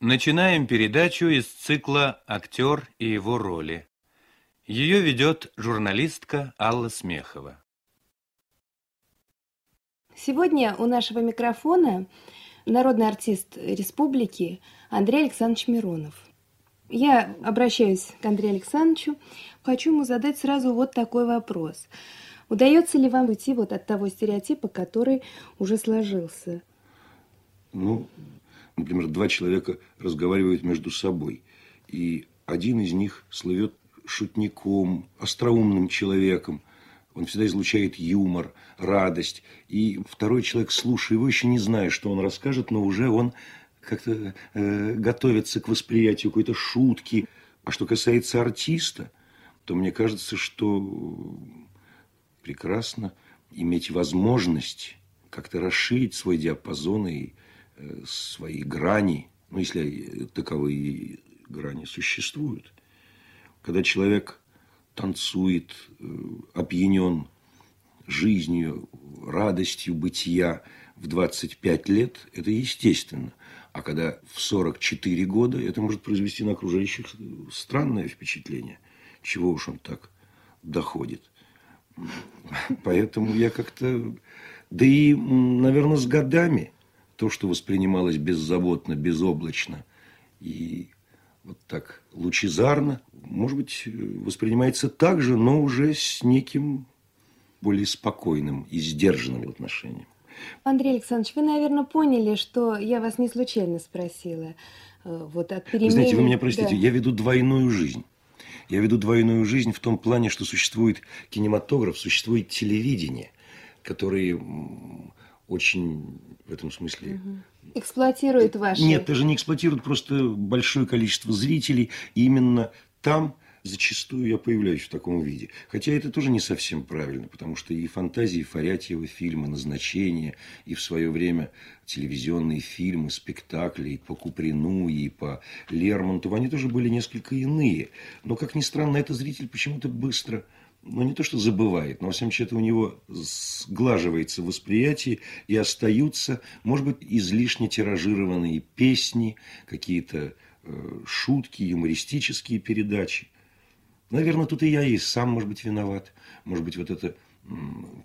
Начинаем передачу из цикла «Актер и его роли». Ее ведет журналистка Алла Смехова. Сегодня у нашего микрофона народный артист республики Андрей Александрович Миронов. Я обращаюсь к Андрею Александровичу, хочу ему задать сразу вот такой вопрос. Удается ли вам уйти вот от того стереотипа, который уже сложился? Ну, Например, два человека разговаривают между собой, и один из них слывет шутником, остроумным человеком, он всегда излучает юмор, радость. И второй человек, слушая его, еще не зная, что он расскажет, но уже он как-то э, готовится к восприятию какой-то шутки. А что касается артиста, то мне кажется, что прекрасно иметь возможность как-то расширить свой диапазон и свои грани, ну, если таковые грани существуют. Когда человек танцует, э, опьянен жизнью, радостью бытия в 25 лет, это естественно. А когда в 44 года, это может произвести на окружающих странное впечатление. Чего уж он так доходит. Поэтому я как-то... Да и, наверное, с годами – то, что воспринималось беззаботно, безоблачно и вот так лучезарно, может быть, воспринимается так же, но уже с неким более спокойным и сдержанным отношением. Андрей Александрович, вы, наверное, поняли, что я вас не случайно спросила. Э, вот от перемены... Знаете, вы меня простите, да. я веду двойную жизнь. Я веду двойную жизнь в том плане, что существует кинематограф, существует телевидение, которые очень в этом смысле... Угу. Эксплуатирует ваши... Нет, даже не эксплуатирует, просто большое количество зрителей. И именно там зачастую я появляюсь в таком виде. Хотя это тоже не совсем правильно, потому что и фантазии Фарятьева фильмы, назначения, и в свое время телевизионные фильмы, спектакли и по Куприну, и по Лермонтову, они тоже были несколько иные. Но, как ни странно, это зритель почему-то быстро ну, не то что забывает, но, во всяком случае, у него сглаживается восприятие, и остаются, может быть, излишне тиражированные песни, какие-то э, шутки, юмористические передачи. Наверное, тут и я и сам, может быть, виноват. Может быть, вот эта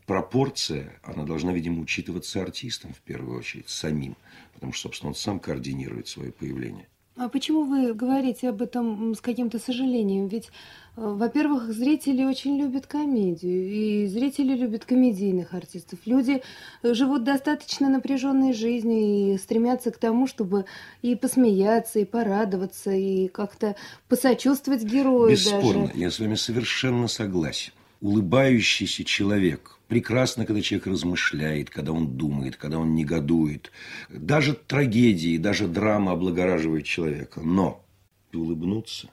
пропорция, она должна, видимо, учитываться артистом в первую очередь, самим, потому что, собственно, он сам координирует свое появление. А почему вы говорите об этом с каким-то сожалением? Ведь, э, во-первых, зрители очень любят комедию, и зрители любят комедийных артистов. Люди э, живут достаточно напряженной жизнью и стремятся к тому, чтобы и посмеяться, и порадоваться, и как-то посочувствовать герою Бесспорно, даже. я с вами совершенно согласен. Улыбающийся человек, Прекрасно, когда человек размышляет, когда он думает, когда он негодует. Даже трагедии, даже драма облагораживает человека. Но улыбнуться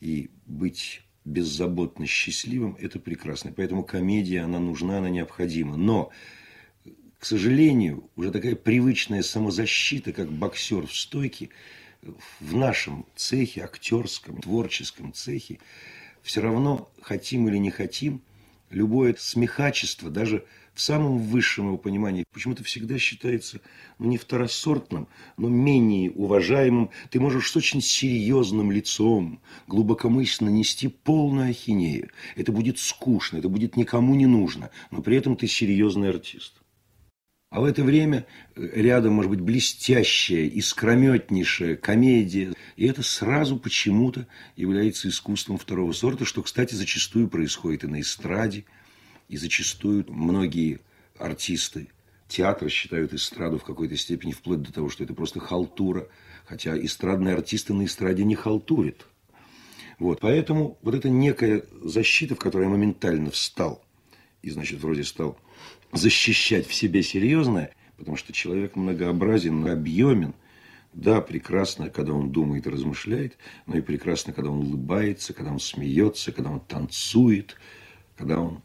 и быть беззаботно счастливым – это прекрасно. Поэтому комедия, она нужна, она необходима. Но, к сожалению, уже такая привычная самозащита, как боксер в стойке, в нашем цехе, актерском, творческом цехе, все равно, хотим или не хотим – любое смехачество, даже в самом высшем его понимании, почему-то всегда считается ну, не второсортным, но менее уважаемым. Ты можешь с очень серьезным лицом глубокомысленно нести полную ахинею. Это будет скучно, это будет никому не нужно, но при этом ты серьезный артист. А в это время э, рядом, может быть, блестящая, искрометнейшая комедия. И это сразу почему-то является искусством второго сорта, что, кстати, зачастую происходит и на эстраде, и зачастую многие артисты театра считают эстраду в какой-то степени, вплоть до того, что это просто халтура. Хотя эстрадные артисты на эстраде не халтурят. Вот, поэтому вот эта некая защита, в которой я моментально встал, и, значит, вроде стал защищать в себе серьезное, потому что человек многообразен, объемен. Да, прекрасно, когда он думает и размышляет, но и прекрасно, когда он улыбается, когда он смеется, когда он танцует, когда он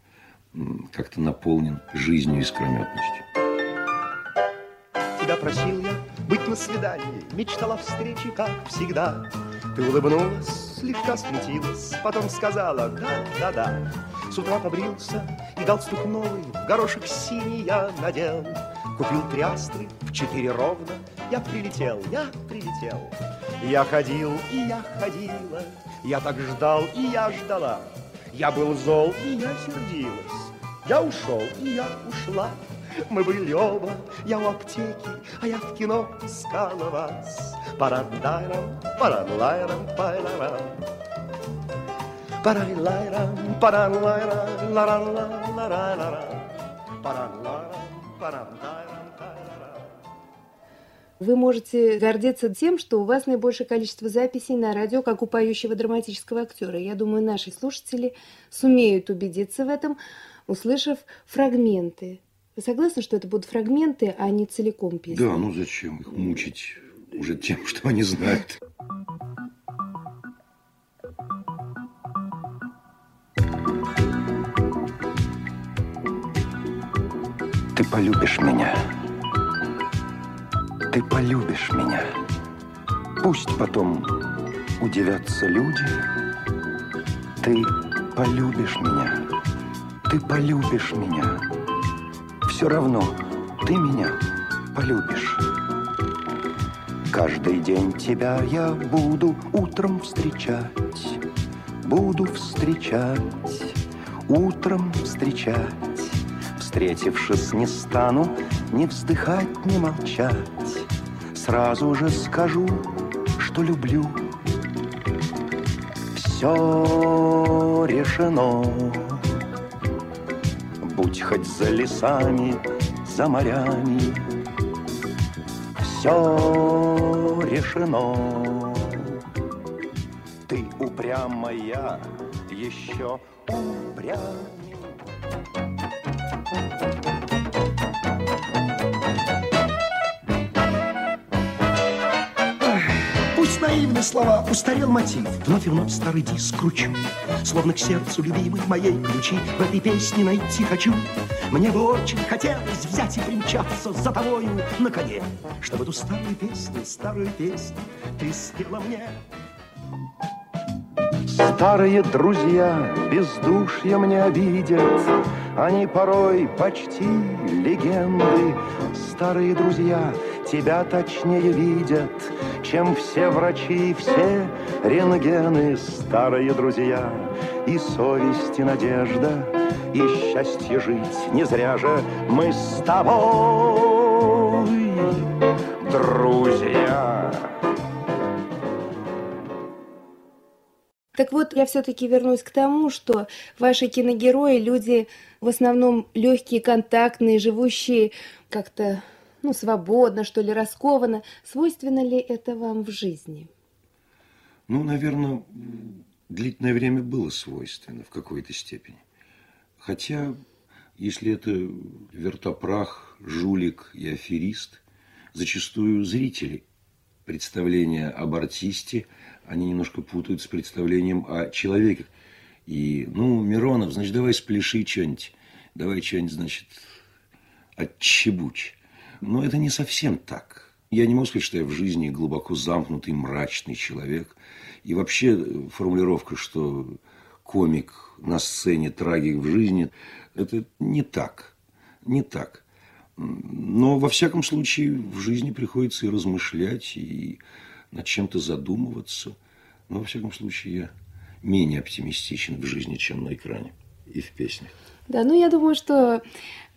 как-то наполнен жизнью и искрометностью. Тебя просил я быть на свидании, мечтала встречи, как всегда. Ты улыбнулась, слегка смутилась, потом сказала «да, да, да». С утра побрился, и галстук новый, горошек синий я надел. Купил три астры в четыре ровно, я прилетел, я прилетел. Я ходил, и я ходила, я так ждал, и я ждала. Я был зол, и я сердилась. Я ушел, и я ушла. Мы были оба, я у аптеки, а я в кино искала вас. Парадайрам, парадлайрам, пайрарам. Вы можете гордиться тем, что у вас наибольшее количество записей на радио, как у поющего драматического актера. Я думаю, наши слушатели сумеют убедиться в этом, услышав фрагменты. Вы согласны, что это будут фрагменты, а не целиком песни? Да, ну зачем их мучить уже тем, что они знают? Ты полюбишь меня. Ты полюбишь меня. Пусть потом удивятся люди. Ты полюбишь меня. Ты полюбишь меня. Все равно ты меня полюбишь. Каждый день тебя я буду утром встречать. Буду встречать, утром встречать. Встретившись, не стану ни вздыхать, ни молчать. Сразу же скажу, что люблю. Все решено. Будь хоть за лесами, за морями. Все решено. Ты упрямая, еще упрямее. Пусть наивны слова, устарел мотив. Вновь и вновь старый диск кручу. Словно к сердцу любимой моей ключи. В этой песне найти хочу. Мне бы очень хотелось взять и примчаться За тобою на коне. Чтобы эту старую песню, старую песню Ты спела мне Старые друзья бездушья мне обидят, Они порой почти легенды. Старые друзья тебя точнее видят, Чем все врачи и все рентгены. Старые друзья и совесть, и надежда, И счастье жить не зря же мы с тобой, друзья. Так вот, я все-таки вернусь к тому, что ваши киногерои люди в основном легкие, контактные, живущие как-то ну, свободно, что ли, раскованно. Свойственно ли это вам в жизни? Ну, наверное, длительное время было свойственно в какой-то степени. Хотя, если это вертопрах, жулик и аферист, зачастую зрители представления об артисте, они немножко путают с представлением о человеке. И, ну, Миронов, значит, давай спляши что-нибудь. Давай что-нибудь, значит, отчебучь. Но это не совсем так. Я не могу сказать, что я в жизни глубоко замкнутый, мрачный человек. И вообще формулировка, что комик на сцене, трагик в жизни, это не так. Не так. Но, во всяком случае, в жизни приходится и размышлять, и над чем-то задумываться. Но, во всяком случае, я менее оптимистичен в жизни, чем на экране и в песнях. Да, ну я думаю, что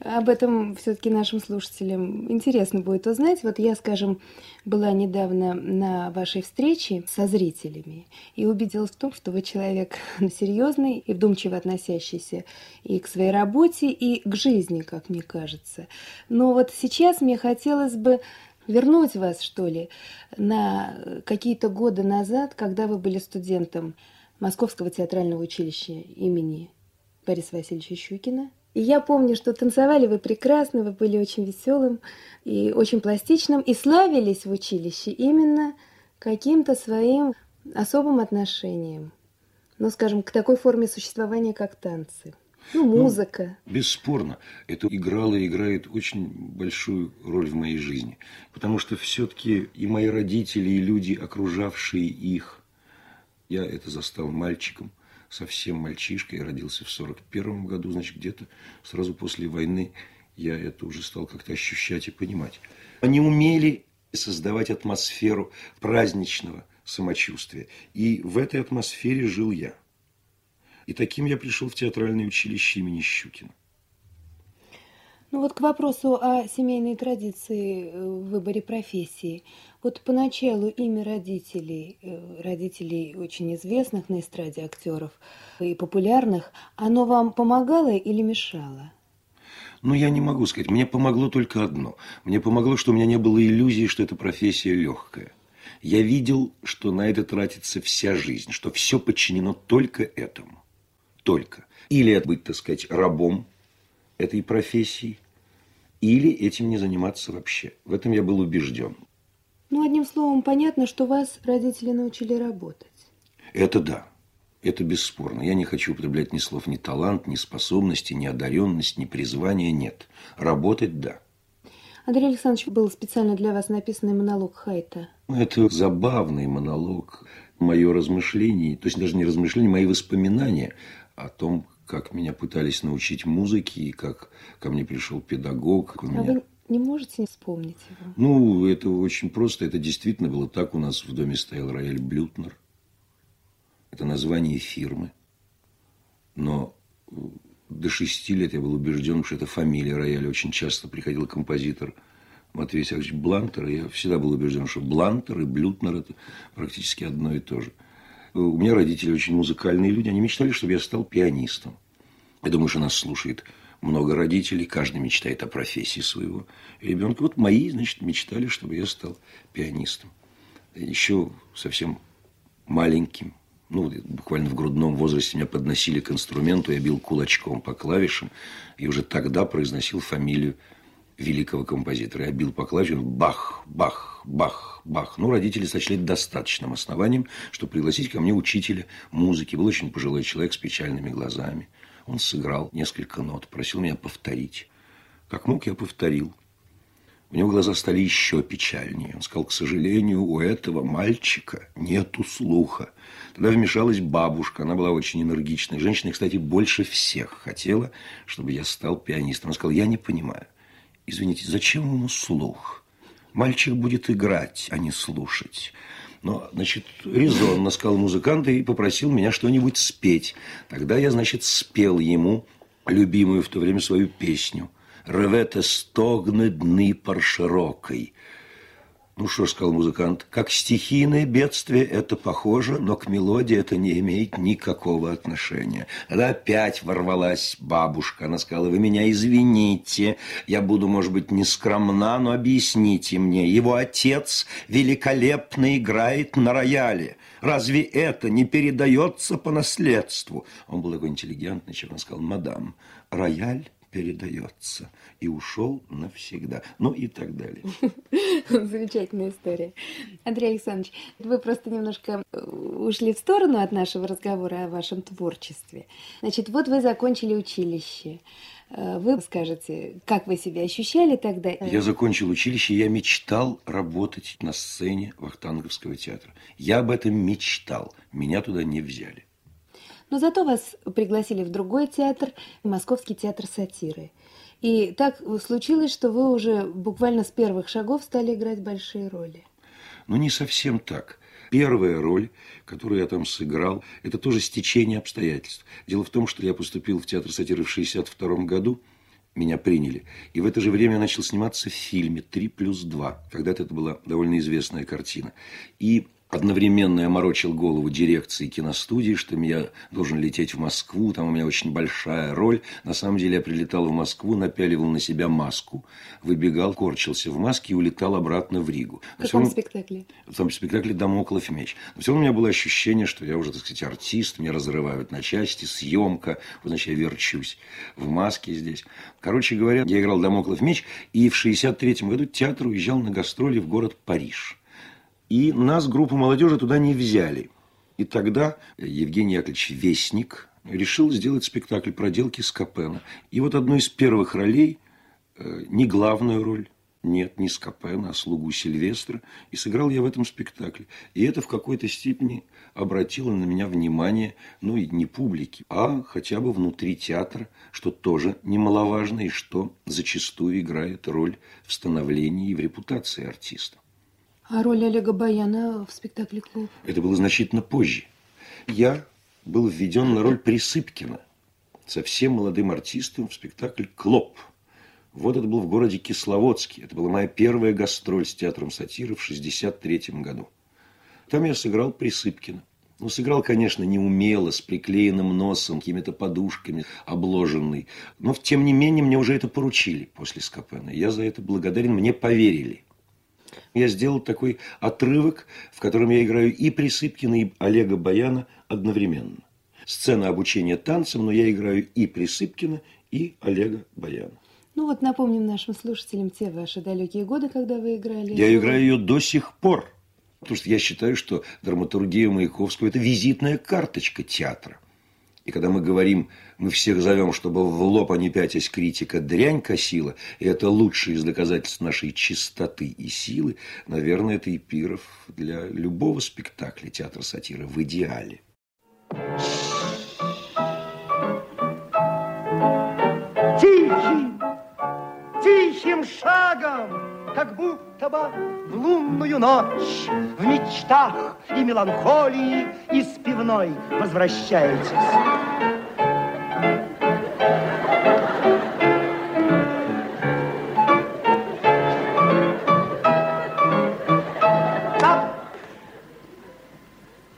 об этом все-таки нашим слушателям интересно будет узнать. Вот я, скажем, была недавно на вашей встрече со зрителями и убедилась в том, что вы человек серьезный и вдумчиво относящийся и к своей работе, и к жизни, как мне кажется. Но вот сейчас мне хотелось бы вернуть вас, что ли, на какие-то годы назад, когда вы были студентом Московского театрального училища имени Бориса Васильевича Щукина. И я помню, что танцевали вы прекрасно, вы были очень веселым и очень пластичным, и славились в училище именно каким-то своим особым отношением, ну, скажем, к такой форме существования, как танцы. Ну, музыка. Ну, бесспорно, это играло и играет очень большую роль в моей жизни. Потому что все-таки и мои родители, и люди, окружавшие их, я это застал мальчиком, совсем мальчишкой, родился в 41 году, значит, где-то сразу после войны я это уже стал как-то ощущать и понимать. Они умели создавать атмосферу праздничного самочувствия. И в этой атмосфере жил я. И таким я пришел в театральное училище имени Щукина. Ну вот к вопросу о семейной традиции э, в выборе профессии. Вот поначалу имя родителей, э, родителей очень известных на эстраде актеров и популярных, оно вам помогало или мешало? Ну, я не могу сказать. Мне помогло только одно. Мне помогло, что у меня не было иллюзии, что эта профессия легкая. Я видел, что на это тратится вся жизнь, что все подчинено только этому. Только. Или быть, так сказать, рабом этой профессии, или этим не заниматься вообще. В этом я был убежден. Ну, одним словом, понятно, что вас родители научили работать. Это да. Это бесспорно. Я не хочу употреблять ни слов ни талант, ни способности, ни одаренность, ни призвание. Нет. Работать – да. Андрей Александрович, был специально для вас написанный монолог Хайта. Это забавный монолог, мое размышление, то есть даже не размышление, мои воспоминания о том, как меня пытались научить музыке, и как ко мне пришел педагог. А меня... вы не можете вспомнить его? Ну, это очень просто. Это действительно было так. У нас в доме стоял рояль Блютнер. Это название фирмы. Но э, до шести лет я был убежден, что это фамилия рояля. Очень часто приходил композитор Матвей Сергеевич Блантер, и я всегда был убежден, что Блантер и Блютнер – это практически одно и то же. У меня родители очень музыкальные люди, они мечтали, чтобы я стал пианистом. Я думаю, что нас слушает много родителей, каждый мечтает о профессии своего ребенка. Вот мои, значит, мечтали, чтобы я стал пианистом. Еще совсем маленьким, ну, буквально в грудном возрасте меня подносили к инструменту, я бил кулачком по клавишам, и уже тогда произносил фамилию великого композитора. Я бил по клавишам бах, бах, бах, бах. Ну, родители сочли достаточным основанием, чтобы пригласить ко мне учителя музыки. Был очень пожилой человек с печальными глазами. Он сыграл несколько нот, просил меня повторить. Как мог, я повторил. У него глаза стали еще печальнее. Он сказал, к сожалению, у этого мальчика нету слуха. Тогда вмешалась бабушка, она была очень энергичной. Женщина, кстати, больше всех хотела, чтобы я стал пианистом. Она сказала, я не понимаю. Извините, зачем ему слух? Мальчик будет играть, а не слушать. Но, значит, резонно сказал музыкант и попросил меня что-нибудь спеть. Тогда я, значит, спел ему любимую в то время свою песню – ревете стогны дны пар широкой. Ну что ж, сказал музыкант, как стихийное бедствие это похоже, но к мелодии это не имеет никакого отношения. Тогда опять ворвалась бабушка. Она сказала, вы меня извините, я буду, может быть, не скромна, но объясните мне. Его отец великолепно играет на рояле. Разве это не передается по наследству? Он был такой интеллигентный, чем он сказал, мадам, рояль передается. И ушел навсегда. Ну и так далее. Замечательная история. Андрей Александрович, вы просто немножко э, ушли в сторону от нашего разговора о вашем творчестве. Значит, вот вы закончили училище. Э, вы скажете, как вы себя ощущали тогда? Я закончил училище, я мечтал работать на сцене Вахтанговского театра. Я об этом мечтал. Меня туда не взяли. Но зато вас пригласили в другой театр, Московский театр сатиры. И так случилось, что вы уже буквально с первых шагов стали играть большие роли. Ну, не совсем так. Первая роль, которую я там сыграл, это тоже стечение обстоятельств. Дело в том, что я поступил в театр сатиры в 62 году, меня приняли. И в это же время я начал сниматься в фильме «Три плюс два». Когда-то это была довольно известная картина. И Одновременно я морочил голову дирекции киностудии, что я должен лететь в Москву, там у меня очень большая роль. На самом деле я прилетал в Москву, напяливал на себя маску, выбегал, корчился в маске и улетал обратно в Ригу. В каком всем, спектакле? В том спектакле «Дамоклов меч». Но все равно у меня было ощущение, что я уже, так сказать, артист, меня разрывают на части, съемка, вот, значит, я верчусь в маске здесь. Короче говоря, я играл «Дамоклов меч», и в 63 году театр уезжал на гастроли в город Париж. И нас, группу молодежи, туда не взяли. И тогда Евгений Яковлевич Вестник решил сделать спектакль «Проделки Скопена». И вот одной из первых ролей, э, не главную роль, нет, не Скопена, а слугу Сильвестра. И сыграл я в этом спектакле. И это в какой-то степени обратило на меня внимание, ну и не публики, а хотя бы внутри театра, что тоже немаловажно и что зачастую играет роль в становлении и в репутации артиста. А роль Олега Баяна в спектакле «Клуб»? Это было значительно позже. Я был введен на роль Присыпкина, совсем молодым артистом в спектакль «Клоп». Вот это был в городе Кисловодске. Это была моя первая гастроль с театром сатиры в 63 году. Там я сыграл Присыпкина. Ну, сыграл, конечно, неумело, с приклеенным носом, какими-то подушками обложенный. Но, тем не менее, мне уже это поручили после Скопена. Я за это благодарен, мне поверили. Я сделал такой отрывок, в котором я играю и Присыпкина, и Олега Баяна одновременно. Сцена обучения танцам, но я играю и Присыпкина, и Олега Баяна. Ну вот напомним нашим слушателям те ваши далекие годы, когда вы играли. Я играю ее до сих пор. Потому что я считаю, что драматургия Маяковского – это визитная карточка театра. И когда мы говорим, мы всех зовем, чтобы в лоб, а не пятясь критика, дрянь косила, и это лучшее из доказательств нашей чистоты и силы, наверное, это эпиров для любого спектакля театра сатиры в идеале. Тихим, тихим шагом как будто бы в лунную ночь, в мечтах и меланхолии из пивной возвращаетесь.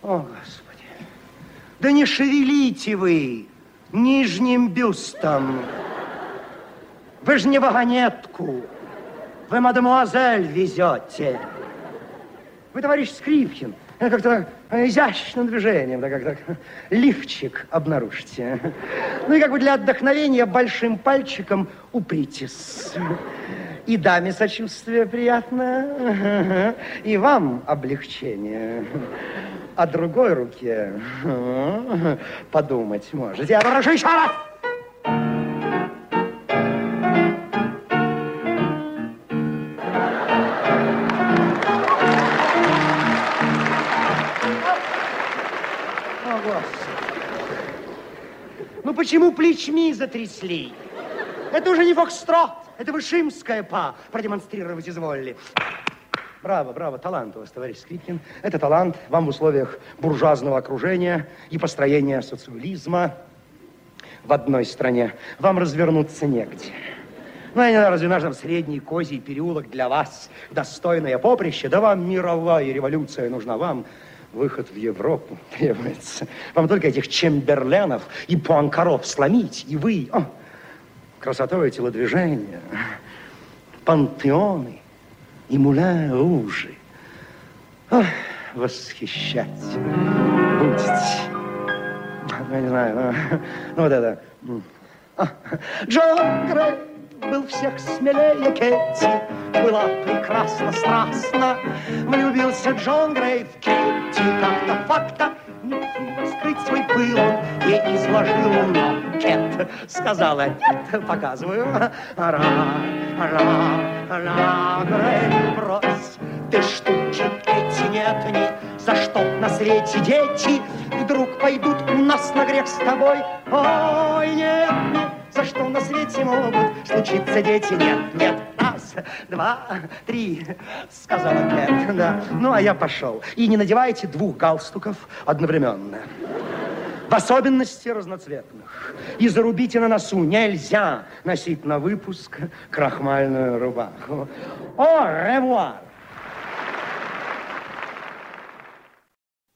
О, Господи! Да не шевелите вы нижним бюстом. Вы же не вагонетку. Вы, мадемуазель, везете. Вы, товарищ Скрипкин, как-то изящным движением, да как-то лифчик обнаружите. Ну и как бы для отдохновения большим пальчиком упритесь. И даме сочувствие приятное, и вам облегчение. А другой руке подумать можете. Я прошу еще раз. Ну почему плечми затрясли? Это уже не фокстрот, это вы шимская па продемонстрировать изволили. Браво, браво, талант у вас, товарищ Скрипкин. Это талант вам в условиях буржуазного окружения и построения социализма в одной стране. Вам развернуться негде. Ну, знаю, разве наш там средний козий переулок для вас достойное поприще? Да вам мировая революция нужна, вам выход в Европу требуется. Вам только этих Чемберленов и Пуанкаров сломить, и вы... О, красотой телодвижения, пантеоны и муля ружи. Ох, восхищать будете. Я не знаю, ну вот это. Джон Грей был всех смелее Кетти, была прекрасно, страстно. Влюбился Джон Грей в Кетти, как-то факта не скрыть свой пыл он ей изложил, но Кет сказала нет, показываю. Ра, ра, ра, Грей, брось, ты штуки эти нет ни за что на свете дети вдруг пойдут у нас на грех с тобой. Ой, нет, нет, за что на свете могут случиться дети? Нет, нет, раз, два, три, сказала Кэт, да. Ну, а я пошел. И не надевайте двух галстуков одновременно. В особенности разноцветных. И зарубите на носу. Нельзя носить на выпуск крахмальную рубаху. О, ревуар!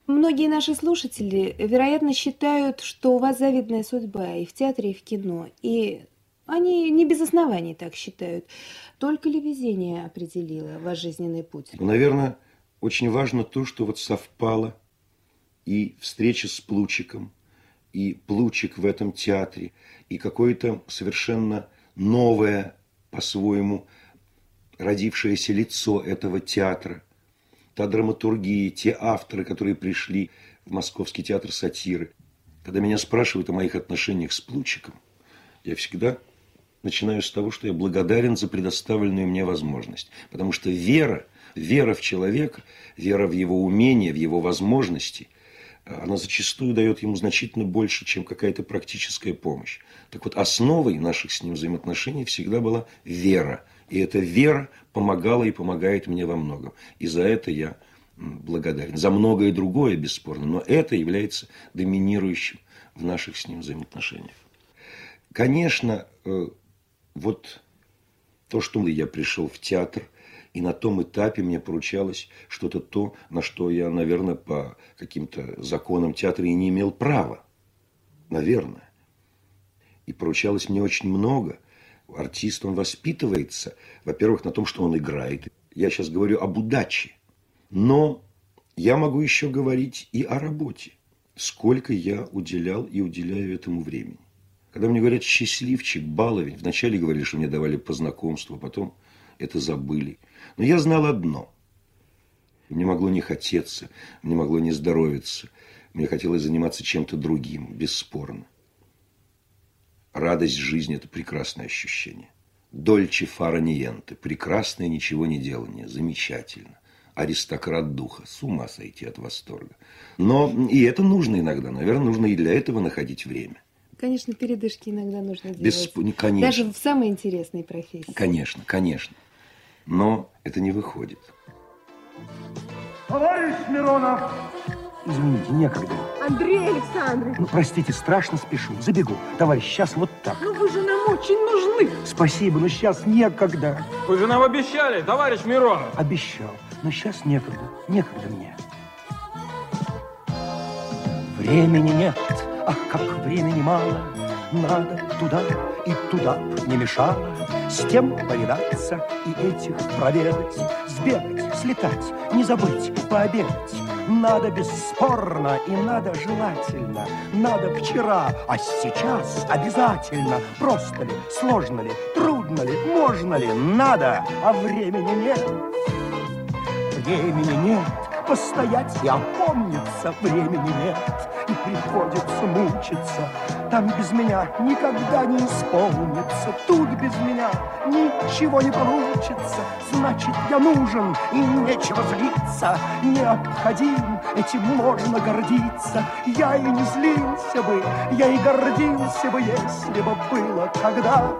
Многие наши слушатели, вероятно, считают, что у вас завидная судьба и в театре, и в кино. И они не без оснований так считают. Только ли везение определило ваш жизненный путь? Ну, наверное, очень важно то, что вот совпало и встреча с Плучиком, и Плучик в этом театре, и какое-то совершенно новое, по-своему, родившееся лицо этого театра – та драматургия, те авторы, которые пришли в Московский театр сатиры. Когда меня спрашивают о моих отношениях с Плучиком, я всегда начинаю с того, что я благодарен за предоставленную мне возможность. Потому что вера, вера в человека, вера в его умения, в его возможности, она зачастую дает ему значительно больше, чем какая-то практическая помощь. Так вот, основой наших с ним взаимоотношений всегда была вера. И эта вера помогала и помогает мне во многом. И за это я благодарен. За многое другое, бесспорно, но это является доминирующим в наших с ним взаимоотношениях. Конечно, э, вот то, что я пришел в театр, и на том этапе мне поручалось что-то то, на что я, наверное, по каким-то законам театра и не имел права. Наверное. И поручалось мне очень много. Артист, он воспитывается, во-первых, на том, что он играет. Я сейчас говорю об удаче. Но я могу еще говорить и о работе. Сколько я уделял и уделяю этому времени. Когда мне говорят «счастливчик», «баловень», вначале говорили, что мне давали по знакомству, потом это забыли. Но я знал одно. Мне могло не хотеться, мне могло не здоровиться. Мне хотелось заниматься чем-то другим, бесспорно. Радость жизни – это прекрасное ощущение. Дольче фара ниенте – прекрасное ничего не делание, замечательно. Аристократ духа, с ума сойти от восторга. Но и это нужно иногда, наверное, нужно и для этого находить время. Конечно, передышки иногда нужно делать. Бесп... Конечно. Даже в самой интересной профессии. Конечно, конечно но это не выходит. Товарищ Миронов! Извините, некогда. Андрей Александрович! Ну, простите, страшно спешу. Забегу. Товарищ, сейчас вот так. Ну, вы же нам очень нужны. Спасибо, но сейчас некогда. Вы же нам обещали, товарищ Миронов. Обещал, но сейчас некогда. Некогда мне. Времени нет, ах, как времени мало. Надо туда и туда не мешало С тем повидаться и этих проведать Сбегать, слетать, не забыть пообедать Надо бесспорно и надо желательно. Надо вчера, а сейчас обязательно. Просто ли, сложно ли, трудно ли, можно ли? Надо, а времени нет. Времени нет. Постоять и опомниться времени нет, приходится мучиться. Там без меня никогда не исполнится, тут без меня ничего не получится. Значит, я нужен, и нечего злиться, необходим, этим можно гордиться. Я и не злился бы, я и гордился бы, если бы было когда.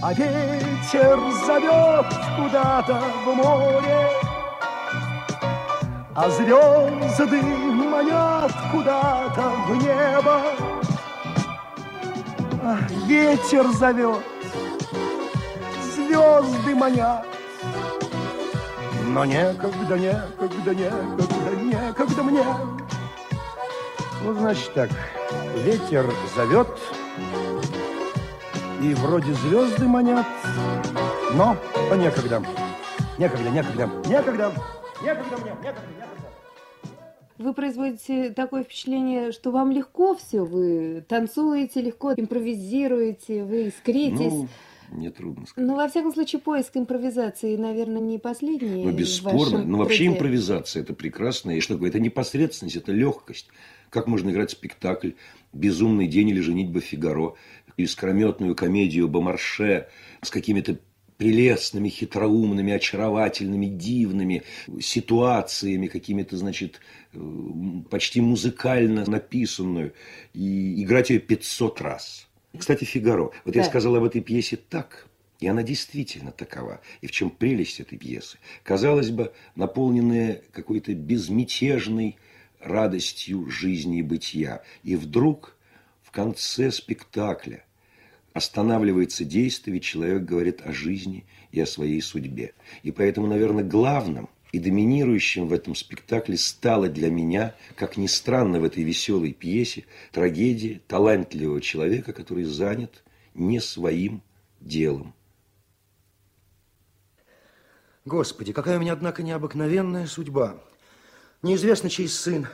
А ветер зовет куда-то в море, а звезды манят куда-то в небо. А ветер зовет, звезды манят. Но некогда, некогда, некогда, некогда мне. Ну, значит так, ветер зовет, и вроде звезды манят, но по некогда. Некогда, некогда, некогда, мне, некогда, некогда. Вы производите такое впечатление, что вам легко все, вы танцуете легко, импровизируете, вы искритесь. Ну, мне трудно сказать. Ну, во всяком случае, поиск импровизации, наверное, не последний. Ну, бесспорно. Ну, вообще импровизация – это прекрасно. И что такое? Это непосредственность, это легкость. Как можно играть спектакль «Безумный день» или «Женитьба Фигаро», искрометную комедию «Бомарше» с какими-то прелестными, хитроумными, очаровательными, дивными ситуациями, какими-то, значит, э, почти музыкально написанную, и играть ее 500 раз. Кстати, «Фигаро». Вот да. я сказал об этой пьесе так, и она действительно такова. И в чем прелесть этой пьесы? Казалось бы, наполненная какой-то безмятежной радостью жизни и бытия. И вдруг в конце спектакля останавливается действие, человек говорит о жизни и о своей судьбе. И поэтому, наверное, главным и доминирующим в этом спектакле стала для меня, как ни странно в этой веселой пьесе, трагедия талантливого человека, который занят не своим делом. Господи, какая у меня, однако, необыкновенная судьба. Неизвестно, чей сын,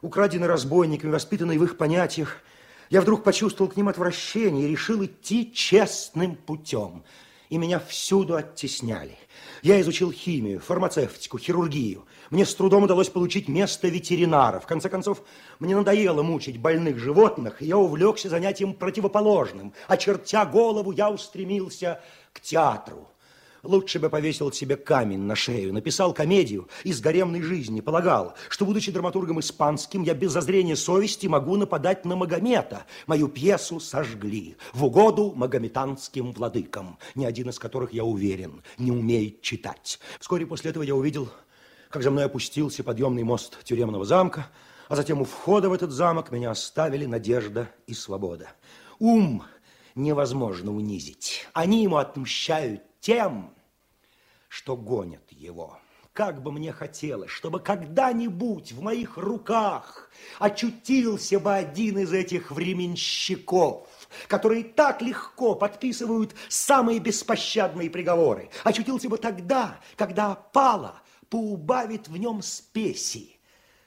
украденный разбойниками, воспитанный в их понятиях – я вдруг почувствовал к ним отвращение и решил идти честным путем. И меня всюду оттесняли. Я изучил химию, фармацевтику, хирургию. Мне с трудом удалось получить место ветеринара. В конце концов, мне надоело мучить больных животных, и я увлекся занятием противоположным. Очертя голову, я устремился к театру. Лучше бы повесил себе камень на шею, написал комедию из гаремной жизни, полагал, что, будучи драматургом испанским, я без зазрения совести могу нападать на Магомета. Мою пьесу сожгли в угоду магометанским владыкам, ни один из которых, я уверен, не умеет читать. Вскоре после этого я увидел, как за мной опустился подъемный мост тюремного замка, а затем у входа в этот замок меня оставили надежда и свобода. Ум невозможно унизить. Они ему отмщают тем, что гонят его. Как бы мне хотелось, чтобы когда-нибудь в моих руках очутился бы один из этих временщиков, которые так легко подписывают самые беспощадные приговоры. Очутился бы тогда, когда опала поубавит в нем спеси.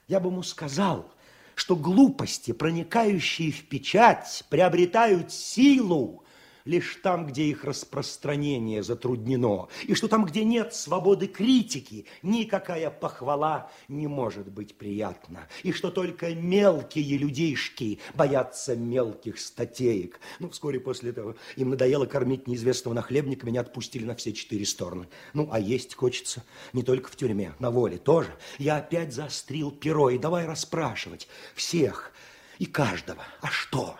Я бы ему сказал, что глупости, проникающие в печать, приобретают силу, лишь там, где их распространение затруднено, и что там, где нет свободы критики, никакая похвала не может быть приятна, и что только мелкие людишки боятся мелких статеек. Ну, вскоре после этого им надоело кормить неизвестного нахлебника, меня отпустили на все четыре стороны. Ну, а есть хочется не только в тюрьме, на воле тоже. Я опять заострил перо, и давай расспрашивать всех и каждого. А что?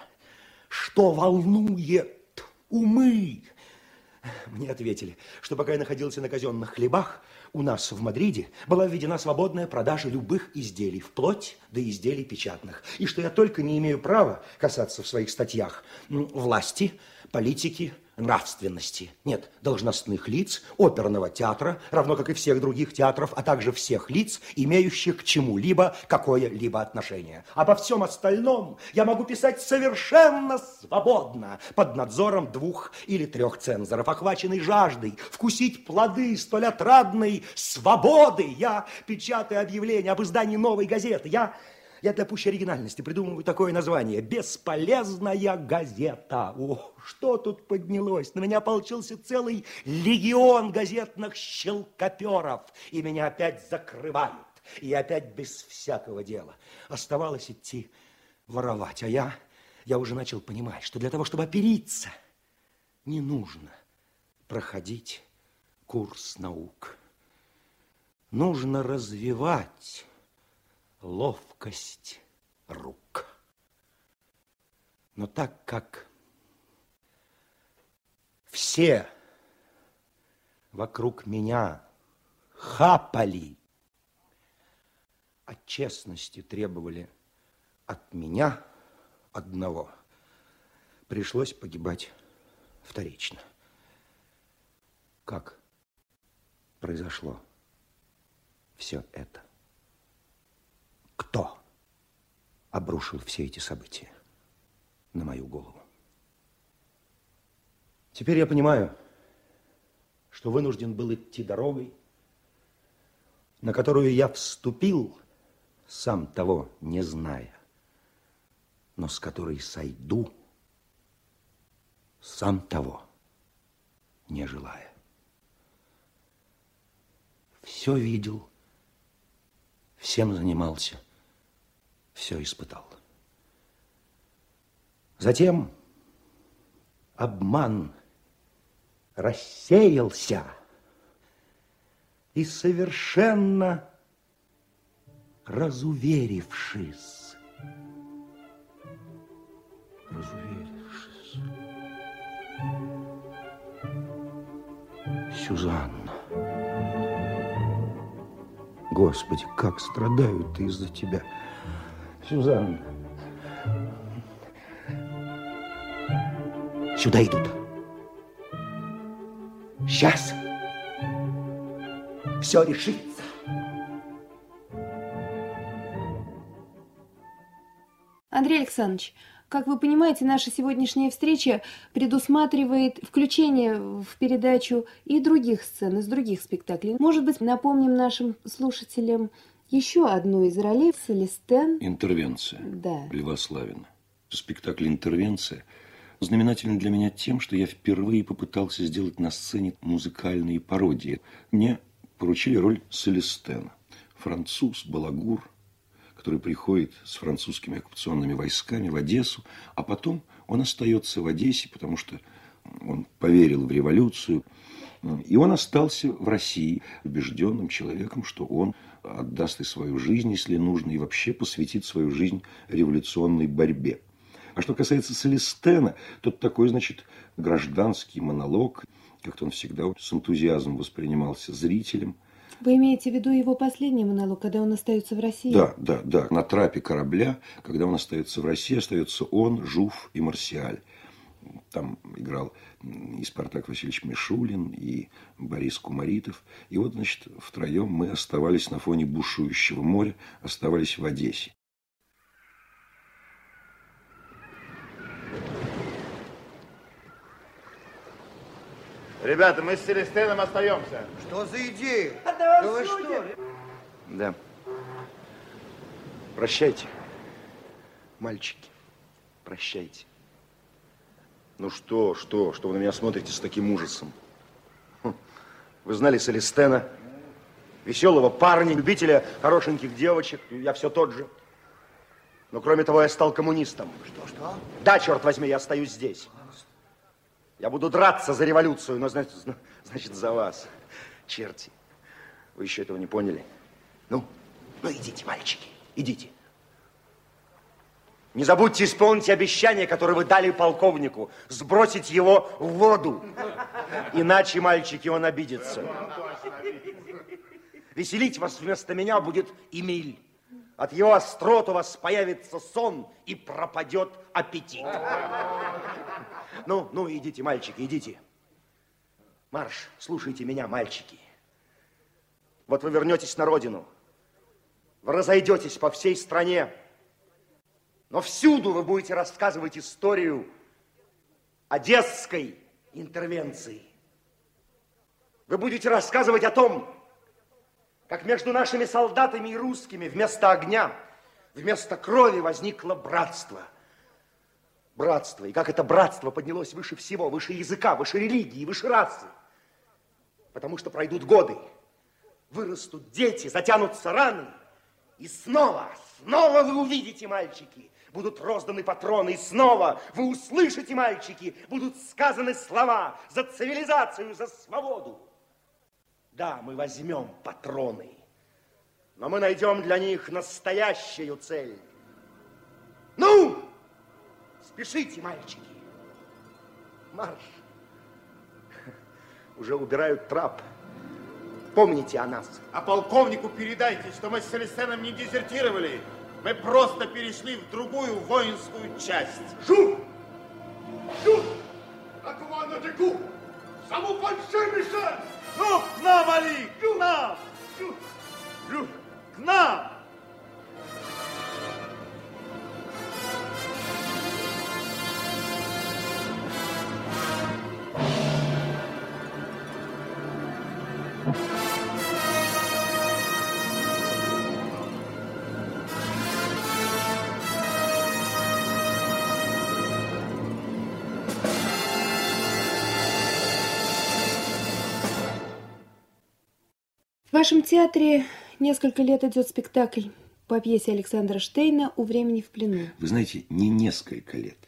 Что волнует? Умы. Мне ответили, что пока я находился на казенных хлебах, у нас в Мадриде была введена свободная продажа любых изделий, вплоть до изделий печатных, и что я только не имею права касаться в своих статьях власти, политики, нравственности. Нет, должностных лиц, оперного театра, равно как и всех других театров, а также всех лиц, имеющих к чему-либо какое-либо отношение. Обо всем остальном я могу писать совершенно свободно, под надзором двух или трех цензоров, охваченный жаждой вкусить плоды столь отрадной свободы. Я печатаю объявление об издании новой газеты. Я я для пущей оригинальности придумываю такое название. «Бесполезная газета». О, что тут поднялось? На меня получился целый легион газетных щелкоперов. И меня опять закрывают. И опять без всякого дела. Оставалось идти воровать. А я, я уже начал понимать, что для того, чтобы опериться, не нужно проходить курс наук. Нужно развивать ловкость рук. Но так как все вокруг меня хапали, а честности требовали от меня одного, пришлось погибать вторично. Как произошло все это? Кто обрушил все эти события на мою голову? Теперь я понимаю, что вынужден был идти дорогой, на которую я вступил, сам того не зная, но с которой сойду, сам того не желая. Все видел, всем занимался – все испытал. Затем обман рассеялся и совершенно разуверившись, разуверившись, Сюзанна, Господи, как страдают из-за тебя. Сюзанна. Сюда идут. Сейчас все решится. Андрей Александрович, как вы понимаете, наша сегодняшняя встреча предусматривает включение в передачу и других сцен из других спектаклей. Может быть, напомним нашим слушателям еще одну из ролей Селестен. Интервенция. Да. Льва Славина. Спектакль «Интервенция» знаменателен для меня тем, что я впервые попытался сделать на сцене музыкальные пародии. Мне поручили роль Селестена. Француз, балагур, который приходит с французскими оккупационными войсками в Одессу, а потом он остается в Одессе, потому что он поверил в революцию И он остался в России убежденным человеком, что он отдаст и свою жизнь, если нужно, и вообще посвятит свою жизнь революционной борьбе. А что касается Целестена, то такой, значит, гражданский монолог, как-то он всегда с энтузиазмом воспринимался зрителем. Вы имеете в виду его последний монолог, когда он остается в России? Да, да, да. На трапе корабля, когда он остается в России, остается он, Жуф и Марсиаль. Там играл и Спартак Васильевич Мишулин, и Борис Кумаритов. И вот, значит, втроем мы оставались на фоне бушующего моря, оставались в Одессе. Ребята, мы с Селестином остаемся. Что за идея? А да, да вы что? Да. Прощайте, мальчики. Прощайте. Ну что, что, что вы на меня смотрите с таким ужасом? Хм. Вы знали Селестена, веселого парня, любителя хорошеньких девочек. Я все тот же. Но кроме того, я стал коммунистом. Что, что? Да, черт возьми, я остаюсь здесь. Я буду драться за революцию, но значит, значит за вас. Черти, вы еще этого не поняли? Ну, ну идите, мальчики, идите. Не забудьте исполнить обещание, которое вы дали полковнику, сбросить его в воду. Иначе, мальчики, он обидится. Веселить вас вместо меня будет Эмиль. От его острот у вас появится сон и пропадет аппетит. Ну, ну, идите, мальчики, идите. Марш, слушайте меня, мальчики. Вот вы вернетесь на родину. Вы разойдетесь по всей стране. Но всюду вы будете рассказывать историю одесской интервенции. Вы будете рассказывать о том, как между нашими солдатами и русскими вместо огня, вместо крови возникло братство. Братство. И как это братство поднялось выше всего, выше языка, выше религии, выше расы. Потому что пройдут годы, вырастут дети, затянутся раны, и снова, снова вы увидите, мальчики, будут розданы патроны, и снова вы услышите, мальчики, будут сказаны слова за цивилизацию, за свободу. Да, мы возьмем патроны, но мы найдем для них настоящую цель. Ну, спешите, мальчики. Марш. Уже убирают трап. Помните о нас. А полковнику передайте, что мы с Селестеном не дезертировали. Мы просто перешли в другую воинскую часть. Жур! Жур! Аквана Деку! Саму Мишель! Ну, к нам, Али, к нам! К нам! Вашем театре несколько лет идет спектакль по пьесе Александра Штейна «У времени в плену». Вы знаете, не несколько лет.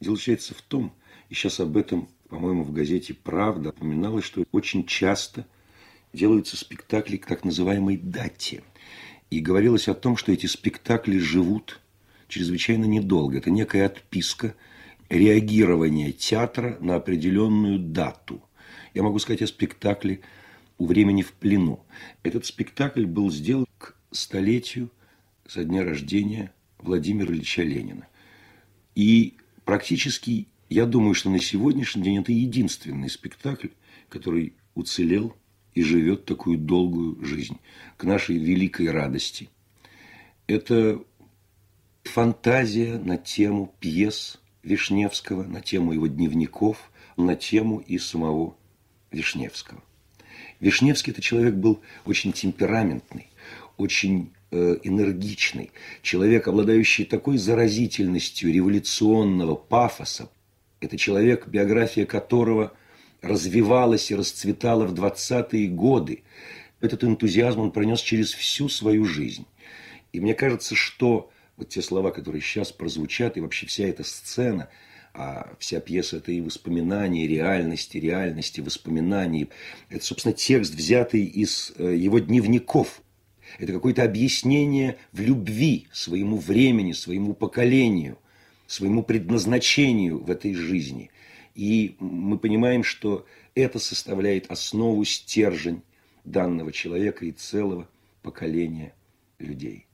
Дело заключается в том, и сейчас об этом, по-моему, в газете «Правда» упоминалось, что очень часто делаются спектакли к так называемой дате. И говорилось о том, что эти спектакли живут чрезвычайно недолго. Это некая отписка реагирования театра на определенную дату. Я могу сказать о спектакле у времени в плену. Этот спектакль был сделан к столетию со дня рождения Владимира Ильича Ленина. И практически, я думаю, что на сегодняшний день это единственный спектакль, который уцелел и живет такую долгую жизнь, к нашей великой радости. Это фантазия на тему пьес Вишневского, на тему его дневников, на тему и самого Вишневского. Вишневский это человек был очень темпераментный, очень э, энергичный, человек, обладающий такой заразительностью революционного пафоса. Это человек, биография которого развивалась и расцветала в 20-е годы. Этот энтузиазм он пронес через всю свою жизнь. И мне кажется, что вот те слова, которые сейчас прозвучат, и вообще вся эта сцена, А вся пьеса – это и воспоминания, реальности, реальности, воспоминаний. Это, собственно, текст, взятый из э, его дневников. Это какое-то объяснение в любви своему времени, своему поколению, своему предназначению в этой жизни. И мы понимаем, что это составляет основу, стержень данного человека и целого поколения людей.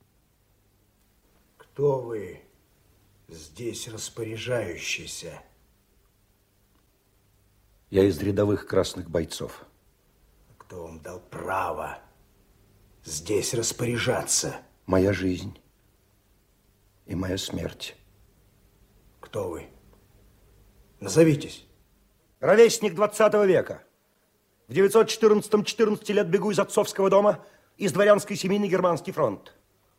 Кто вы здесь распоряжающийся? Я из рядовых красных бойцов. Кто вам дал право здесь распоряжаться? Моя жизнь и моя смерть. Кто вы? Назовитесь. Ровесник 20 века. В 914-м 14 лет бегу из отцовского дома, из дворянской семьи на Германский фронт.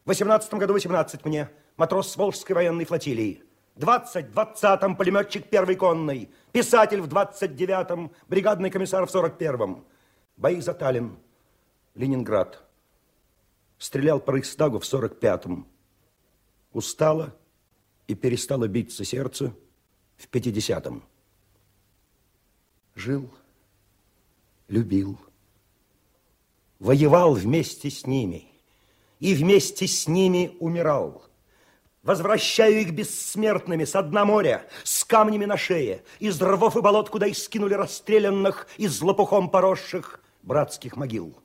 В 18 году 18 мне, матрос с Волжской военной флотилии. 20 в 20-м пулеметчик первой конной, писатель в 29-м, бригадный комиссар в 41-м. Бои за Таллин, Ленинград. Стрелял по Рейхстагу в 45-м. Устала и перестала биться сердце в 50-м. Жил, любил, воевал вместе с ними и вместе с ними умирал. Возвращаю их бессмертными с дна моря, с камнями на шее, из рвов и болот, куда их скинули расстрелянных из лопухом поросших братских могил.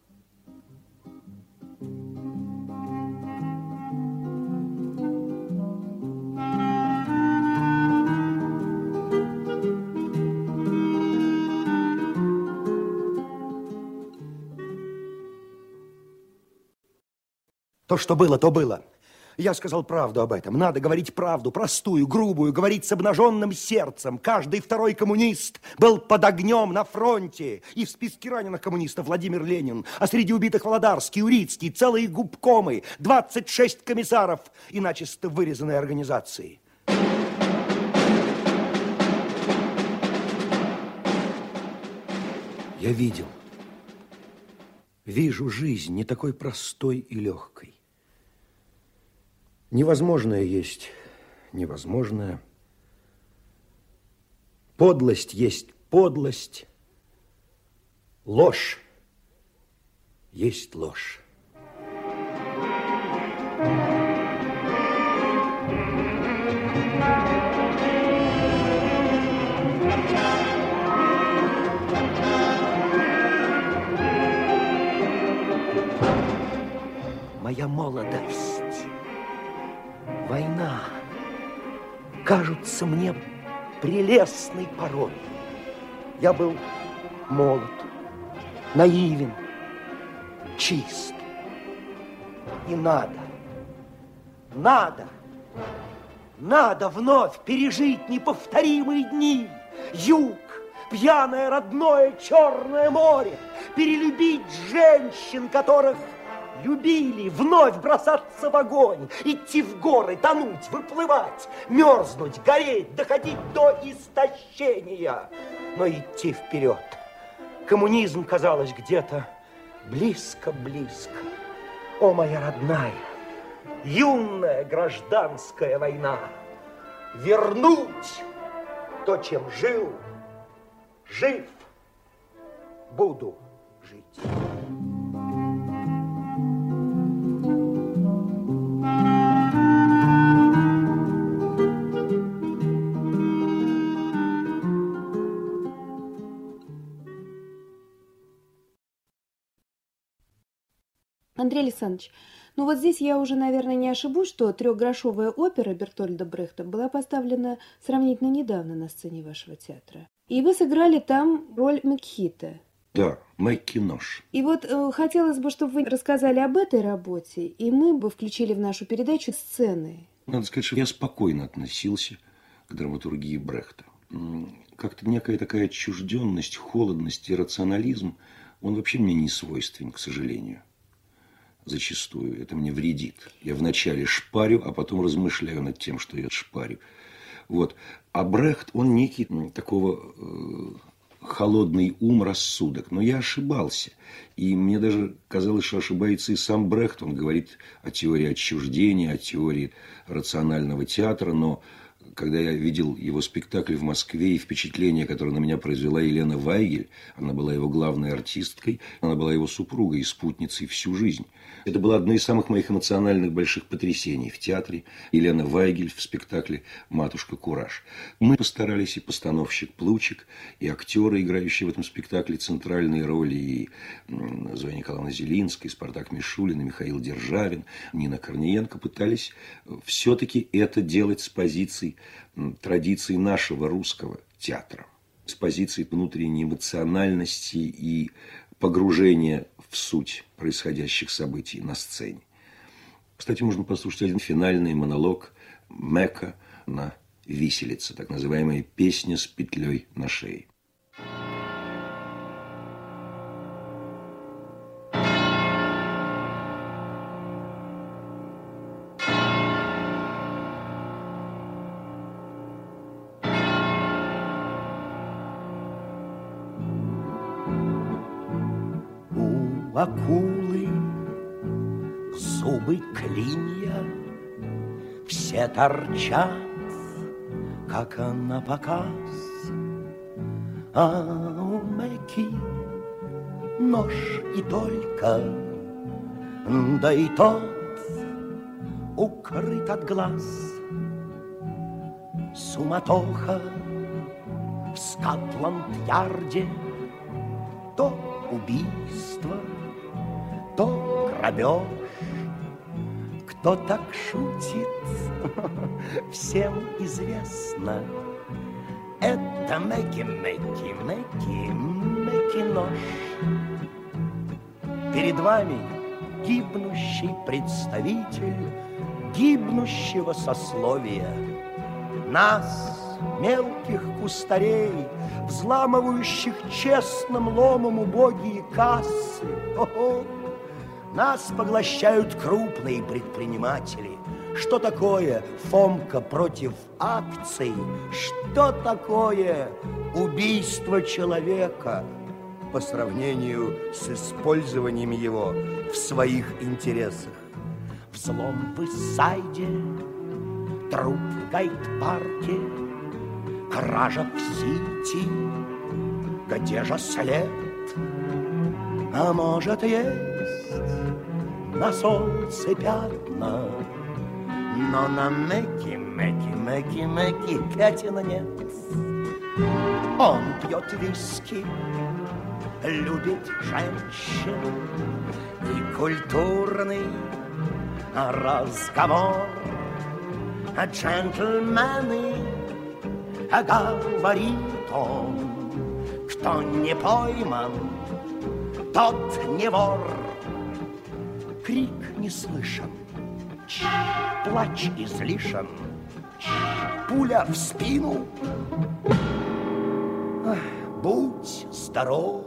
То, что было, то было. Я сказал правду об этом. Надо говорить правду, простую, грубую, говорить с обнаженным сердцем. Каждый второй коммунист был под огнем на фронте. И в списке раненых коммунистов Владимир Ленин. А среди убитых Володарский, Урицкий, целые губкомы, 26 комиссаров и начисто вырезанные организации. Я видел, вижу жизнь не такой простой и легкой. Невозможное есть невозможное. Подлость есть подлость. Ложь есть ложь. Кажутся мне прелестной порой. Я был молод, наивен, чист. И надо, надо, надо вновь пережить неповторимые дни. Юг, пьяное родное черное море, перелюбить женщин, которых любили вновь бросаться в огонь, идти в горы, тонуть, выплывать, мерзнуть, гореть, доходить до истощения, но идти вперед. Коммунизм, казалось, где-то близко-близко. О, моя родная, юная гражданская война, вернуть то, чем жил, жив, буду жить. Андрей Александрович, ну вот здесь я уже, наверное, не ошибусь, что трехгрошовая опера Бертольда Брехта была поставлена сравнительно недавно на сцене вашего театра. И вы сыграли там роль Макхита. Да, Маккинош. И вот э, хотелось бы, чтобы вы рассказали об этой работе, и мы бы включили в нашу передачу сцены. Надо сказать, что я спокойно относился к драматургии Брехта. Как-то некая такая отчужденность, холодность и рационализм, он вообще мне не свойственен, к сожалению зачастую. Это мне вредит. Я вначале шпарю, а потом размышляю над тем, что я шпарю. Вот. А Брехт, он некий такого э, холодный ум, рассудок. Но я ошибался. И мне даже казалось, что ошибается и сам Брехт. Он говорит о теории отчуждения, о теории рационального театра, но когда я видел его спектакль в Москве и впечатление, которое на меня произвела Елена Вайгель, она была его главной артисткой, она была его супругой и спутницей всю жизнь. Это было одно из самых моих эмоциональных больших потрясений в театре. Елена Вайгель в спектакле «Матушка Кураж». Мы постарались, и постановщик Плучик, и актеры, играющие в этом спектакле центральные роли, и Зоя Николаевна Зелинская, и Спартак Мишулин, и Михаил Державин, Нина Корниенко пытались все-таки это делать с позицией традиции нашего русского театра, с позиции внутренней эмоциональности и погружения в суть происходящих событий на сцене. Кстати, можно послушать один финальный монолог Мека на виселице, так называемая «Песня с петлей на шее». Торчат, как на показ. А у Мэки нож и только, да и тот укрыт от глаз. Суматоха в Скотланд-Ярде, то убийство — то грабеж. Кто так шутит, всем известно. Это Мэки, Мэки, Мэки, Мэки нож. Перед вами гибнущий представитель гибнущего сословия. Нас, мелких кустарей, взламывающих честным ломом убогие кассы. О-о! Нас поглощают крупные предприниматели. Что такое Фомка против акций? Что такое убийство человека по сравнению с использованием его в своих интересах? Взлом в Иссайде, труп в Гайд-парке, кража в Сити. Где же след? А может, есть на солнце пятна, но на Мэки, Мэки, Мэки, Мэки пятен нет. Он пьет виски, любит женщин и культурный разговор. А джентльмены, говорит он, кто не пойман, тот не вор крик не слышен, плач излишен, пуля в спину. Будь здоров.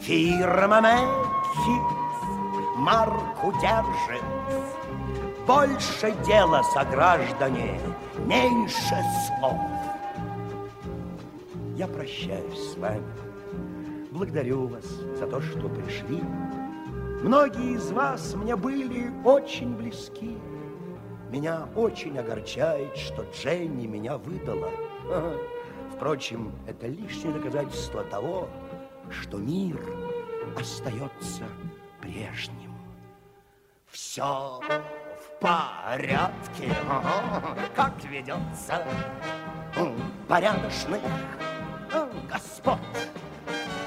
Фирма Мэкхит марку держит. Больше дела, сограждане, меньше слов. Я прощаюсь с вами. Благодарю вас за то, что пришли. Многие из вас мне были очень близки. Меня очень огорчает, что Дженни меня выдала. Впрочем, это лишнее доказательство того, что мир остается прежним. Все в порядке, как ведется порядочных господ.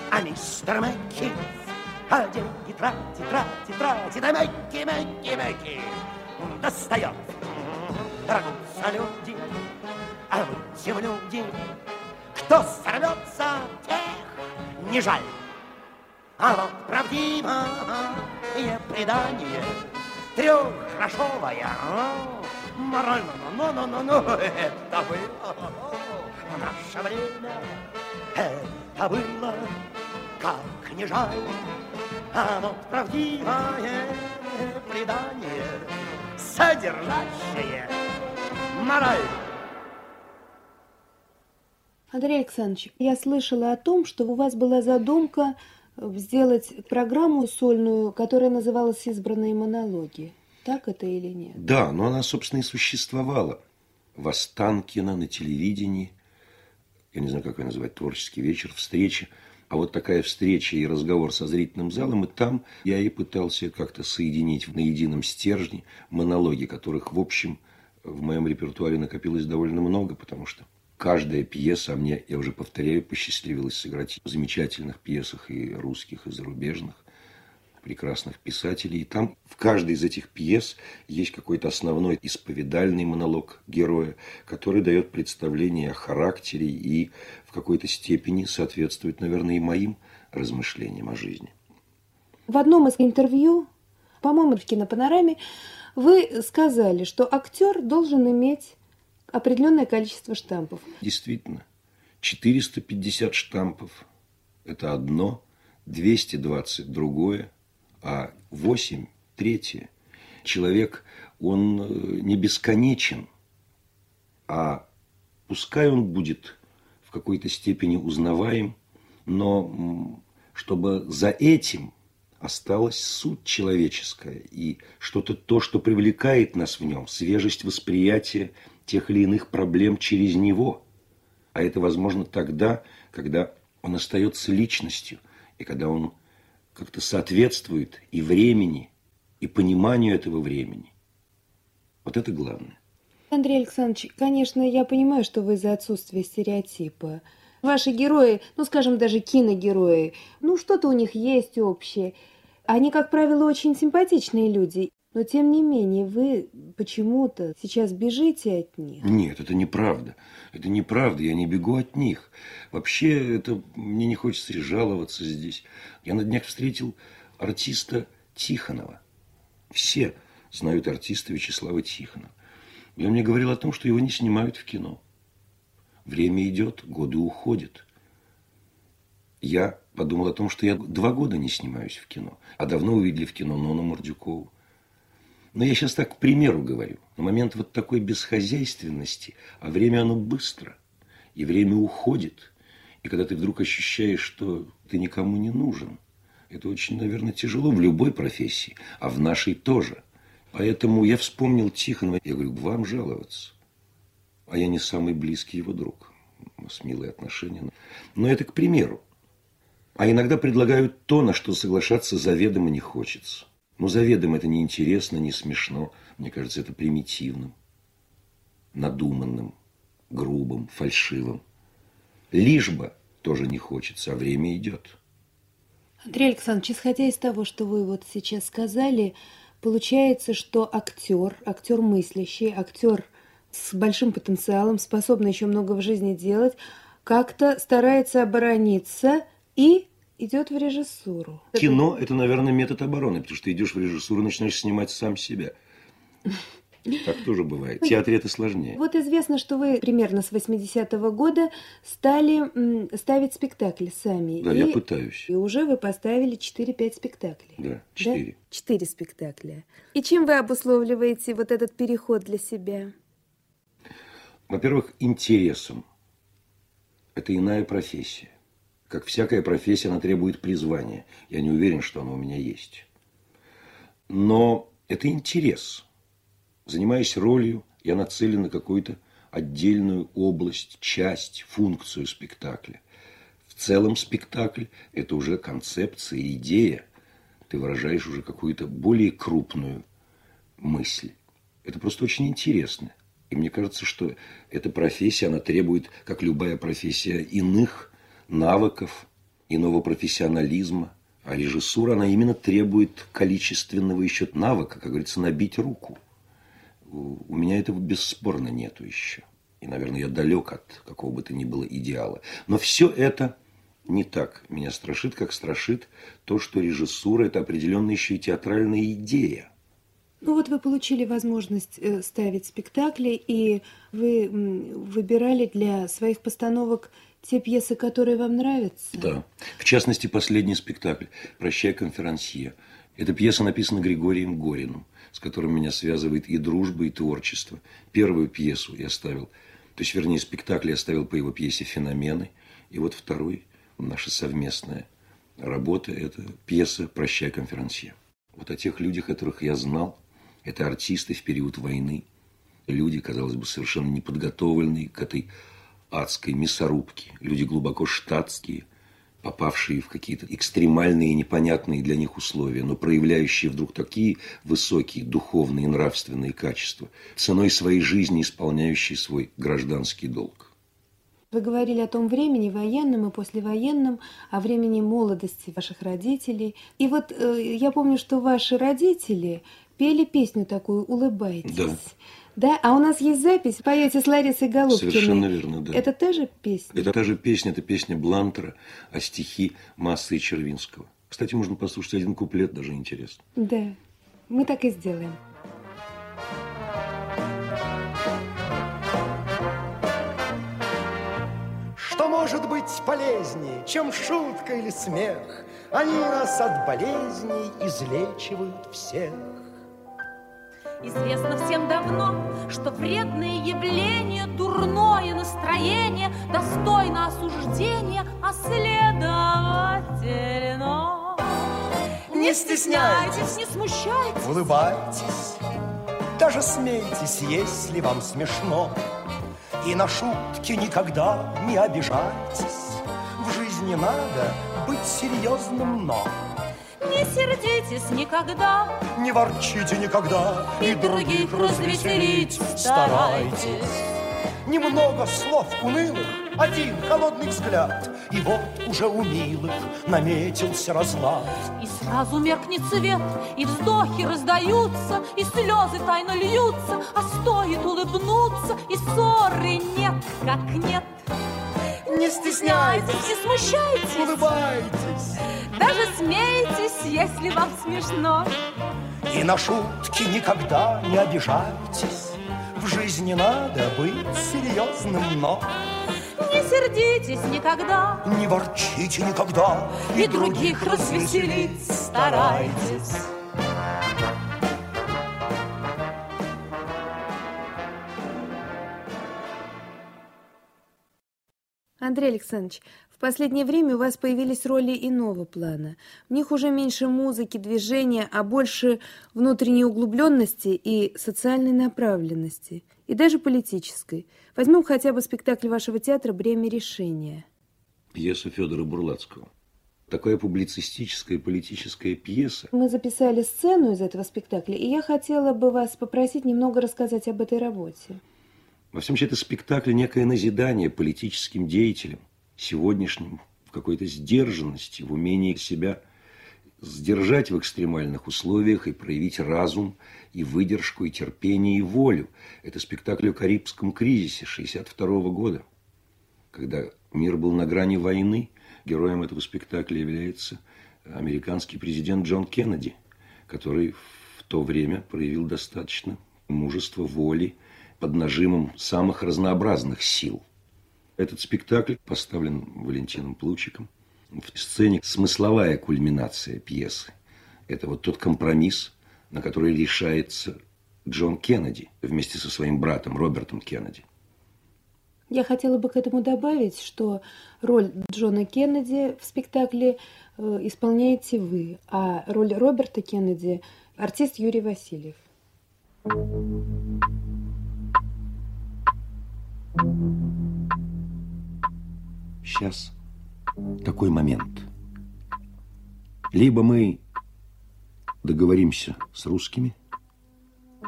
А мистер Мэкки а деньги тратит, тратит, тратит, а Мэкки, Мэкки, Мэкки достает. Рвутся люди, а в люди. Кто сорвется, тех не жаль. А вот правдивое предание трехгрошовая морально, ну, ну, ну, ну, это было в наше время, это было как не жаль, а вот правдивое предание, содержащее мораль. Андрей Александрович, я слышала о том, что у вас была задумка сделать программу сольную, которая называлась «Избранные монологи». Так это или нет? Да, но она, собственно, и существовала. В Останкино на телевидении, я не знаю, как ее называть, творческий вечер, встреча. А вот такая встреча и разговор со зрительным залом, и там я и пытался как-то соединить на едином стержне монологи, которых, в общем, в моем репертуаре накопилось довольно много, потому что каждая пьеса, а мне, я уже повторяю, посчастливилось сыграть в замечательных пьесах и русских, и зарубежных, прекрасных писателей. И там в каждой из этих пьес есть какой-то основной исповедальный монолог героя, который дает представление о характере и какой-то степени соответствует, наверное, и моим размышлениям о жизни. В одном из интервью, по-моему, в кинопанораме, вы сказали, что актер должен иметь определенное количество штампов. Действительно, 450 штампов – это одно, 220 – другое, а 8 – третье. Человек, он э, не бесконечен, а пускай он будет какой-то степени узнаваем, но чтобы за этим осталась суть человеческая и что-то то, что привлекает нас в нем, свежесть восприятия тех или иных проблем через него. А это возможно тогда, когда он остается личностью, и когда он как-то соответствует и времени, и пониманию этого времени. Вот это главное. Андрей Александрович, конечно, я понимаю, что вы за отсутствие стереотипа. Ваши герои, ну, скажем, даже киногерои, ну, что-то у них есть общее. Они, как правило, очень симпатичные люди. Но, тем не менее, вы почему-то сейчас бежите от них. Нет, это неправда. Это неправда, я не бегу от них. Вообще, это мне не хочется жаловаться здесь. Я на днях встретил артиста Тихонова. Все знают артиста Вячеслава Тихонова. И он мне говорил о том, что его не снимают в кино. Время идет, годы уходят. Я подумал о том, что я два года не снимаюсь в кино, а давно увидели в кино Нону Мордюкову. Но я сейчас так к примеру говорю. На момент вот такой бесхозяйственности, а время оно быстро, и время уходит. И когда ты вдруг ощущаешь, что ты никому не нужен, это очень, наверное, тяжело в любой профессии, а в нашей тоже. Поэтому я вспомнил Тихонова. Я говорю, вам жаловаться. А я не самый близкий его друг. У нас милые отношения. Но это к примеру. А иногда предлагают то, на что соглашаться заведомо не хочется. Но заведомо это неинтересно, не смешно. Мне кажется, это примитивным, надуманным, грубым, фальшивым. Лишь бы тоже не хочется, а время идет. Андрей Александрович, исходя из того, что вы вот сейчас сказали, получается, что актер, актер мыслящий, актер с большим потенциалом, способный еще много в жизни делать, как-то старается оборониться и идет в режиссуру. Кино – это, наверное, метод обороны, потому что идешь в режиссуру, начинаешь снимать сам себя. Так тоже бывает. В театре это сложнее. Вот известно, что вы примерно с 80-го года стали ставить спектакли сами. Да, и, я пытаюсь. И уже вы поставили 4-5 спектаклей. Да, 4. Да? 4 спектакля. И чем вы обусловливаете вот этот переход для себя? Во-первых, интересом. Это иная профессия. Как всякая профессия, она требует призвания. Я не уверен, что оно у меня есть. Но это интерес. Занимаясь ролью, я нацелен на какую-то отдельную область, часть, функцию спектакля. В целом спектакль – это уже концепция, идея. Ты выражаешь уже какую-то более крупную мысль. Это просто очень интересно. И мне кажется, что эта профессия, она требует, как любая профессия, иных навыков, иного профессионализма. А режиссура, она именно требует количественного еще навыка, как говорится, набить руку. У меня этого бесспорно нету еще. И, наверное, я далек от какого бы то ни было идеала. Но все это не так меня страшит, как страшит то, что режиссура – это определенная еще и театральная идея. Ну вот вы получили возможность э, ставить спектакли, и вы выбирали для своих постановок те пьесы, которые вам нравятся? Да. В частности, последний спектакль «Прощай, конферансье». Эта пьеса написана Григорием Гориным, с которым меня связывает и дружба, и творчество. Первую пьесу я ставил, то есть, вернее, спектакль я ставил по его пьесе «Феномены». И вот второй, наша совместная работа – это пьеса «Прощай, конферансье». Вот о тех людях, которых я знал, Это артисты в период войны. Люди, казалось бы, совершенно неподготовленные к этой адской мясорубке. Люди глубоко штатские, попавшие в какие-то экстремальные и непонятные для них условия, но проявляющие вдруг такие высокие духовные и нравственные качества, ценой своей жизни исполняющие свой гражданский долг. Вы говорили о том времени, военном и послевоенном, о времени молодости ваших родителей. И вот э, я помню, что ваши родители пели песню такую «Улыбайтесь». Да. Да, а у нас есть запись, поете с Ларисой Голубкиной. Совершенно верно, да. Это та же песня? Это та же песня, это песня Блантера, а стихи Массы и Червинского. Кстати, можно послушать один куплет, даже интересно. Да, мы так и сделаем. Что может быть полезнее, чем шутка или смех? Они нас от болезней излечивают всех. Известно всем давно, что вредное явление, дурное настроение достойно осуждения, а следовательно... Не стесняйтесь, не смущайтесь, улыбайтесь, даже смейтесь, если вам смешно. И на шутки никогда не обижайтесь. В жизни надо быть серьезным, но не сердитесь никогда, не ворчите никогда, и, и других развеселить старайтесь. Немного слов унылых, один холодный взгляд, и вот уже у милых наметился разлад. И сразу меркнет цвет, и вздохи раздаются, и слезы тайно льются, а стоит улыбнуться, и ссоры нет, как нет. Не стесняйтесь, не смущайтесь, улыбайтесь, даже смейтесь, если вам смешно. И на шутки никогда не обижайтесь. В жизни надо быть серьезным, но не сердитесь никогда, не ворчите никогда, и, и других развеселить старайтесь. Андрей Александрович, в последнее время у вас появились роли иного плана. В них уже меньше музыки, движения, а больше внутренней углубленности и социальной направленности, и даже политической. Возьмем хотя бы спектакль вашего театра «Бремя решения». Пьеса Федора Бурлацкого. Такая публицистическая политическая пьеса. Мы записали сцену из этого спектакля, и я хотела бы вас попросить немного рассказать об этой работе. Во всем случае, это спектакль некое назидание политическим деятелям, сегодняшним, в какой-то сдержанности, в умении себя сдержать в экстремальных условиях и проявить разум, и выдержку, и терпение, и волю. Это спектакль о Карибском кризисе 1962 года, когда мир был на грани войны. Героем этого спектакля является американский президент Джон Кеннеди, который в то время проявил достаточно мужества, воли, под нажимом самых разнообразных сил. Этот спектакль поставлен Валентином Плучиком. В сцене смысловая кульминация пьесы. Это вот тот компромисс, на который решается Джон Кеннеди вместе со своим братом Робертом Кеннеди. Я хотела бы к этому добавить, что роль Джона Кеннеди в спектакле э, исполняете вы, а роль Роберта Кеннеди – артист Юрий Васильев. Сейчас такой момент. Либо мы договоримся с русскими,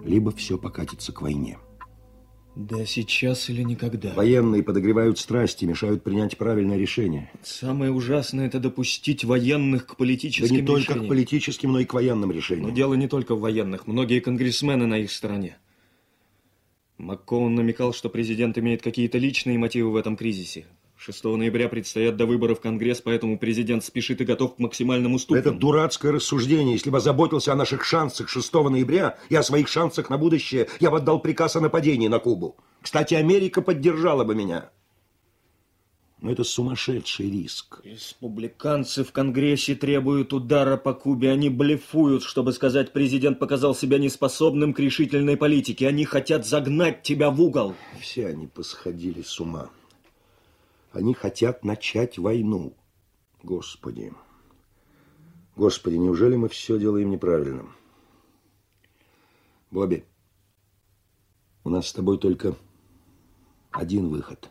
либо все покатится к войне. Да сейчас или никогда. Военные подогревают страсти, мешают принять правильное решение. Самое ужасное – это допустить военных к политическим Да не только решениям. к политическим, но и к военным решениям. Но дело не только в военных. Многие конгрессмены на их стороне. МакКоун намекал, что президент имеет какие-то личные мотивы в этом кризисе. 6 ноября предстоят до выборов в Конгресс, поэтому президент спешит и готов к максимальным уступкам. Это дурацкое рассуждение. Если бы заботился о наших шансах 6 ноября и о своих шансах на будущее, я бы отдал приказ о нападении на Кубу. Кстати, Америка поддержала бы меня. Но это сумасшедший риск. Республиканцы в Конгрессе требуют удара по Кубе. Они блефуют, чтобы сказать, президент показал себя неспособным к решительной политике. Они хотят загнать тебя в угол. Все они посходили с ума. Они хотят начать войну. Господи. Господи, неужели мы все делаем неправильно? Бобби, у нас с тобой только один выход.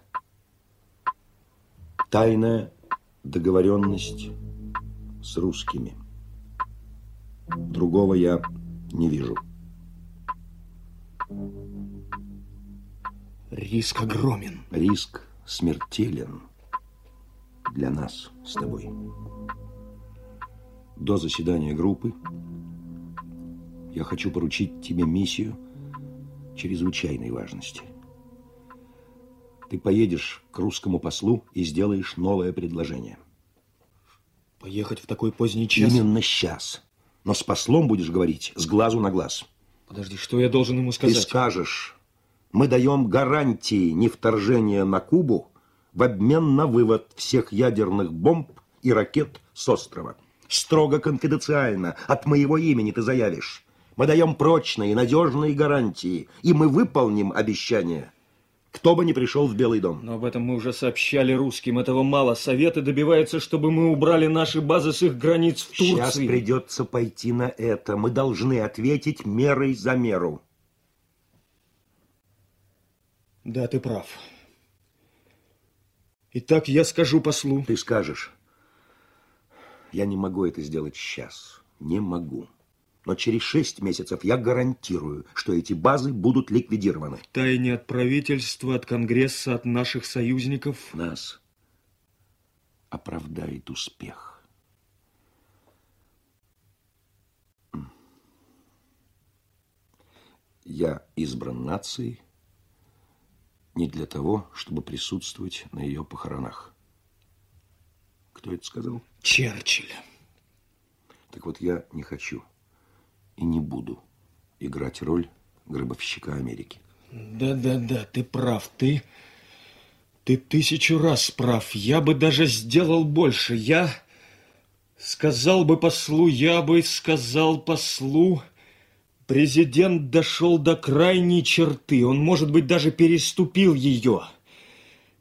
Тайная договоренность с русскими. Другого я не вижу. Риск огромен. Риск смертелен для нас с тобой. До заседания группы я хочу поручить тебе миссию чрезвычайной важности. Ты поедешь к русскому послу и сделаешь новое предложение. Поехать в такой поздний час? Именно сейчас. Но с послом будешь говорить с глазу на глаз. Подожди, что я должен ему сказать? Ты скажешь, мы даем гарантии невторжения на Кубу в обмен на вывод всех ядерных бомб и ракет с острова. Строго конфиденциально, от моего имени ты заявишь. Мы даем прочные, надежные гарантии, и мы выполним обещание. Кто бы ни пришел в Белый дом. Но об этом мы уже сообщали русским. Этого мало. Советы добиваются, чтобы мы убрали наши базы с их границ в Турции. Сейчас придется пойти на это. Мы должны ответить мерой за меру. Да, ты прав. Итак, я скажу послу. Ты скажешь. Я не могу это сделать сейчас. Не могу. Но через шесть месяцев я гарантирую, что эти базы будут ликвидированы. Тайне от правительства, от Конгресса, от наших союзников. Нас оправдает успех. Я избран нацией не для того, чтобы присутствовать на ее похоронах. Кто это сказал? Черчилль. Так вот, я не хочу и не буду играть роль гробовщика Америки. Да-да-да, ты прав, ты... Ты тысячу раз прав. Я бы даже сделал больше. Я сказал бы послу, я бы сказал послу... Президент дошел до крайней черты. Он, может быть, даже переступил ее.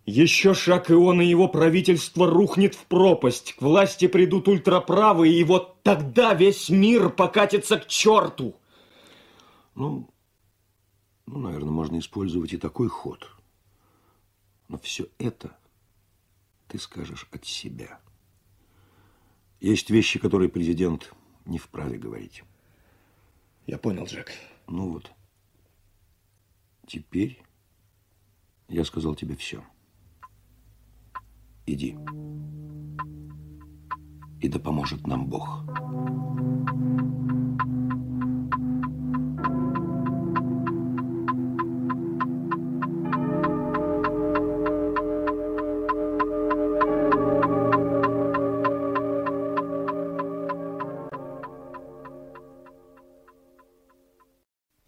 Еще шаг, и он и его правительство рухнет в пропасть. К власти придут ультраправые, и вот тогда весь мир покатится к черту. Ну, ну, наверное, можно использовать и такой ход. Но все это ты скажешь от себя. Есть вещи, которые президент не вправе говорить. Я понял, Джек. Ну вот. Теперь я сказал тебе все. Иди. И да поможет нам Бог.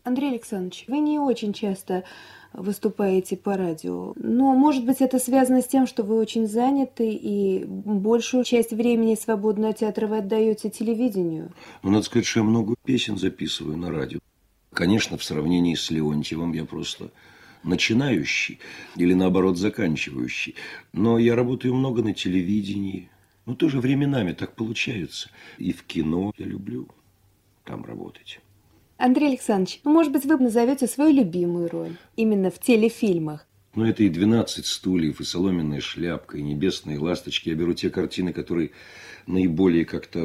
Андрей Александрович, вы не очень часто выступаете по радио. Но, может быть, это связано с тем, что вы очень заняты и большую часть времени свободного театра вы отдаете телевидению. Ну, надо сказать, что я много песен записываю на радио. Конечно, в сравнении с Леонтьевым я просто начинающий или, наоборот, заканчивающий. Но я работаю много на телевидении. Но тоже временами так получается. И в кино я люблю там работать. Андрей Александрович, ну, может быть, вы назовете свою любимую роль именно в телефильмах? Ну, это и «12 стульев», и «Соломенная шляпка», и «Небесные ласточки». Я беру те картины, которые наиболее как-то,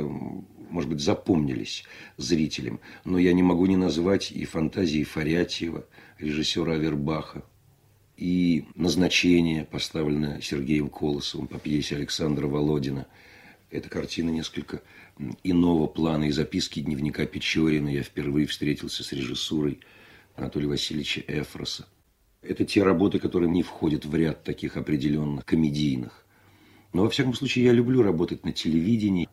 может быть, запомнились зрителям. Но я не могу не назвать и «Фантазии Фарятьева», режиссера Авербаха, и «Назначение», поставленное Сергеем Колосовым по пьесе Александра Володина. Эта картина несколько иного плана и записки дневника Печорина. Я впервые встретился с режиссурой Анатолия Васильевича Эфроса. Это те работы, которые не входят в ряд таких определенных комедийных. Но, во всяком случае, я люблю работать на телевидении.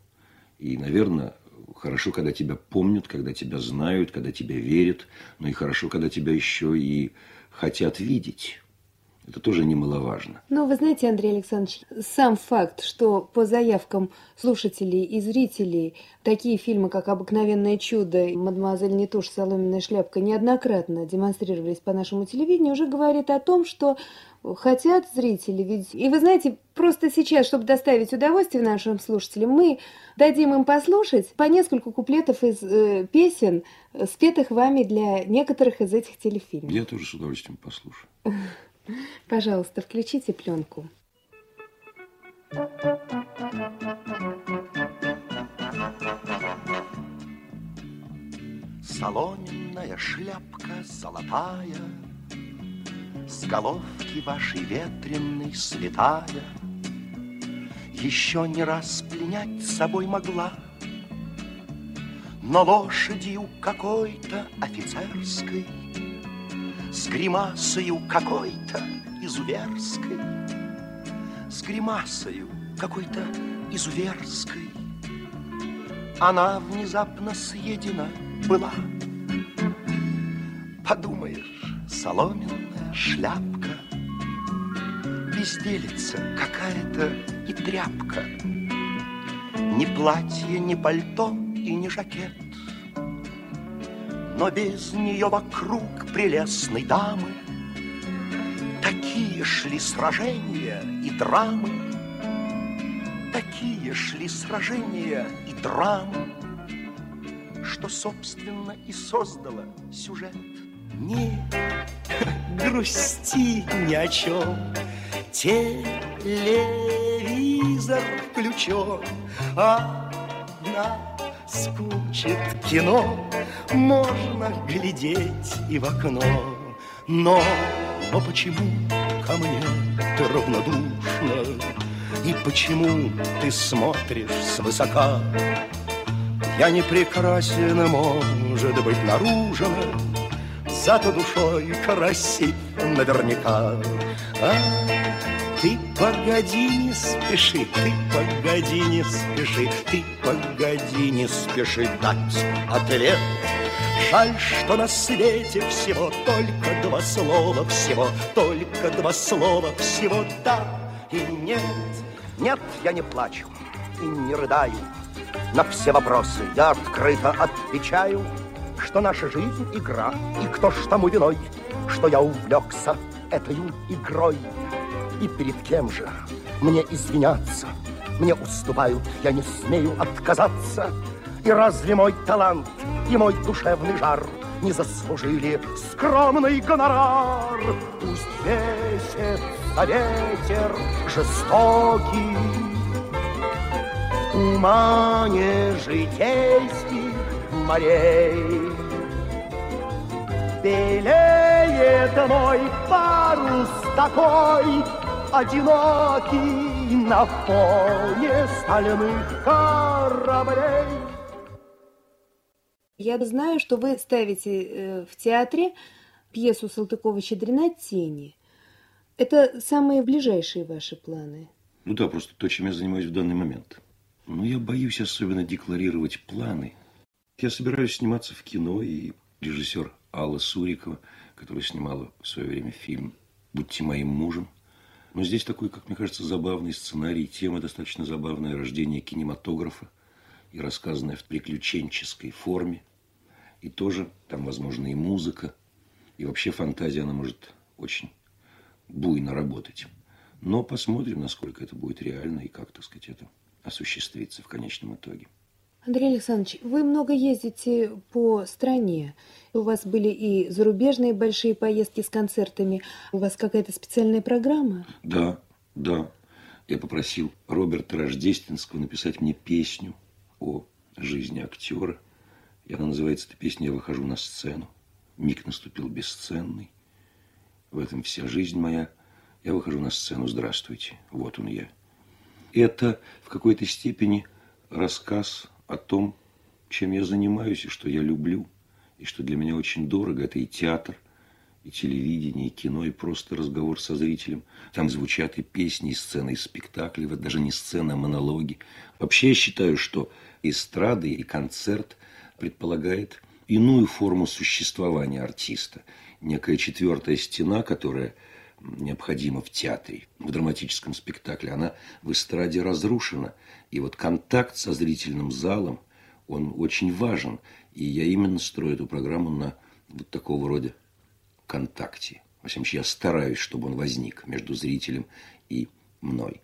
И, наверное, хорошо, когда тебя помнят, когда тебя знают, когда тебя верят. Но и хорошо, когда тебя еще и хотят видеть. Это тоже немаловажно. Ну, вы знаете, Андрей Александрович, сам факт, что по заявкам слушателей и зрителей такие фильмы, как «Обыкновенное чудо» «Мадемуазель Нетуш. Соломенная шляпка» неоднократно демонстрировались по нашему телевидению, уже говорит о том, что хотят зрители. Ведь... И вы знаете, просто сейчас, чтобы доставить удовольствие нашим слушателям, мы дадим им послушать по несколько куплетов из э, песен, спетых вами для некоторых из этих телефильмов. Я тоже с удовольствием послушаю. Пожалуйста, включите пленку. Соломенная шляпка золотая, С головки вашей ветреной слетая, Еще не раз пленять собой могла, Но лошадью какой-то офицерской с гримасою какой-то изуверской, С гримасою какой-то изуверской. Она внезапно съедена была. Подумаешь, соломенная шляпка, Безделица какая-то и тряпка, Ни платье, ни пальто и ни жакет — но без нее вокруг прелестной дамы Такие шли сражения и драмы, Такие шли сражения и драмы, Что, собственно, и создало сюжет. Не грусти ни о чем, Телевизор включен, Одна скучит кино, можно глядеть и в окно. Но, но почему ко мне ты равнодушна? И почему ты смотришь свысока? Я не прекрасен, может быть, наружно, Зато душой красив наверняка. А ты погоди, не спеши, ты погоди, не спеши, ты погоди, не спеши дать ответ. Жаль, что на свете всего только два слова, всего только два слова, всего да и нет. Нет, я не плачу и не рыдаю. На все вопросы я открыто отвечаю, что наша жизнь — игра, и кто ж тому виной, что я увлекся этой игрой. И перед кем же мне извиняться? Мне уступают, я не смею отказаться. И разве мой талант и мой душевный жар не заслужили скромный гонорар? Пусть весится ветер жестокий, ума не житейских морей. Белеет мой парус такой, одинокий на фоне стальных кораблей. Я знаю, что вы ставите э, в театре пьесу Салтыкова-Щедрина «Тени». Это самые ближайшие ваши планы? Ну да, просто то, чем я занимаюсь в данный момент. Но я боюсь особенно декларировать планы. Я собираюсь сниматься в кино, и режиссер Алла Сурикова, которая снимала в свое время фильм «Будьте моим мужем», но здесь такой, как мне кажется, забавный сценарий, тема достаточно забавная, рождение кинематографа и рассказанная в приключенческой форме. И тоже там, возможно, и музыка, и вообще фантазия, она может очень буйно работать. Но посмотрим, насколько это будет реально и как, так сказать, это осуществится в конечном итоге. Андрей Александрович, вы много ездите по стране. У вас были и зарубежные большие поездки с концертами. У вас какая-то специальная программа? Да, да. Я попросил Роберта Рождественского написать мне песню о жизни актера. И она называется эта песня «Я выхожу на сцену». Миг наступил бесценный. В этом вся жизнь моя. Я выхожу на сцену. Здравствуйте. Вот он я. Это в какой-то степени рассказ о том, чем я занимаюсь и что я люблю, и что для меня очень дорого. Это и театр, и телевидение, и кино, и просто разговор со зрителем. Там звучат и песни, и сцены, и спектакли. Вот даже не сцены, а монологи. Вообще я считаю, что эстрада и концерт предполагает иную форму существования артиста. Некая четвертая стена, которая необходима в театре, в драматическом спектакле, она в эстраде разрушена. И вот контакт со зрительным залом, он очень важен. И я именно строю эту программу на вот такого рода контакте. Во всяком случае, я стараюсь, чтобы он возник между зрителем и мной.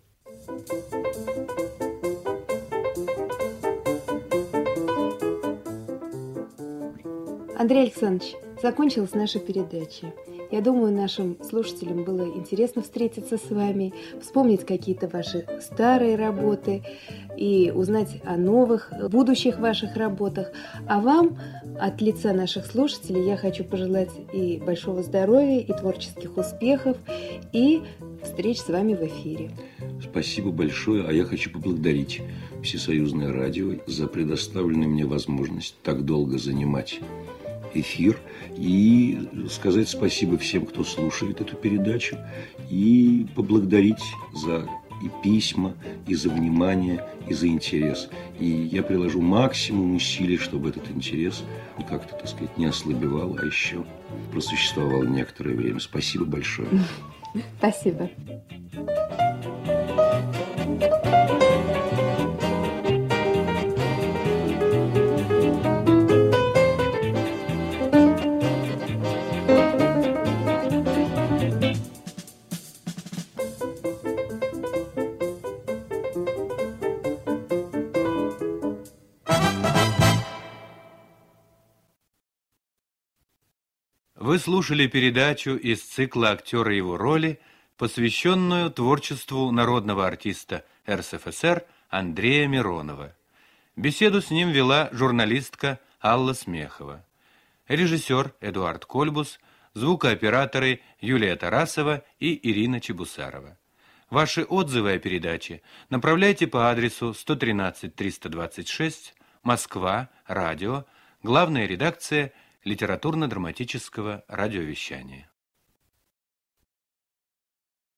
Андрей Александрович, закончилась наша передача. Я думаю, нашим слушателям было интересно встретиться с вами, вспомнить какие-то ваши старые работы и узнать о новых, будущих ваших работах. А вам от лица наших слушателей я хочу пожелать и большого здоровья, и творческих успехов, и встреч с вами в эфире. Спасибо большое, а я хочу поблагодарить Всесоюзное радио за предоставленную мне возможность так долго занимать эфир и сказать спасибо всем, кто слушает эту передачу, и поблагодарить за и письма, и за внимание, и за интерес. И я приложу максимум усилий, чтобы этот интерес как-то, так сказать, не ослабевал, а еще просуществовал некоторое время. Спасибо большое. Спасибо. Вы слушали передачу из цикла «Актеры его роли», посвященную творчеству народного артиста РСФСР Андрея Миронова. Беседу с ним вела журналистка Алла Смехова. Режиссер Эдуард Кольбус, звукооператоры Юлия Тарасова и Ирина Чебусарова. Ваши отзывы о передаче направляйте по адресу 113 326, Москва, радио, главная редакция – литературно-драматического радиовещания.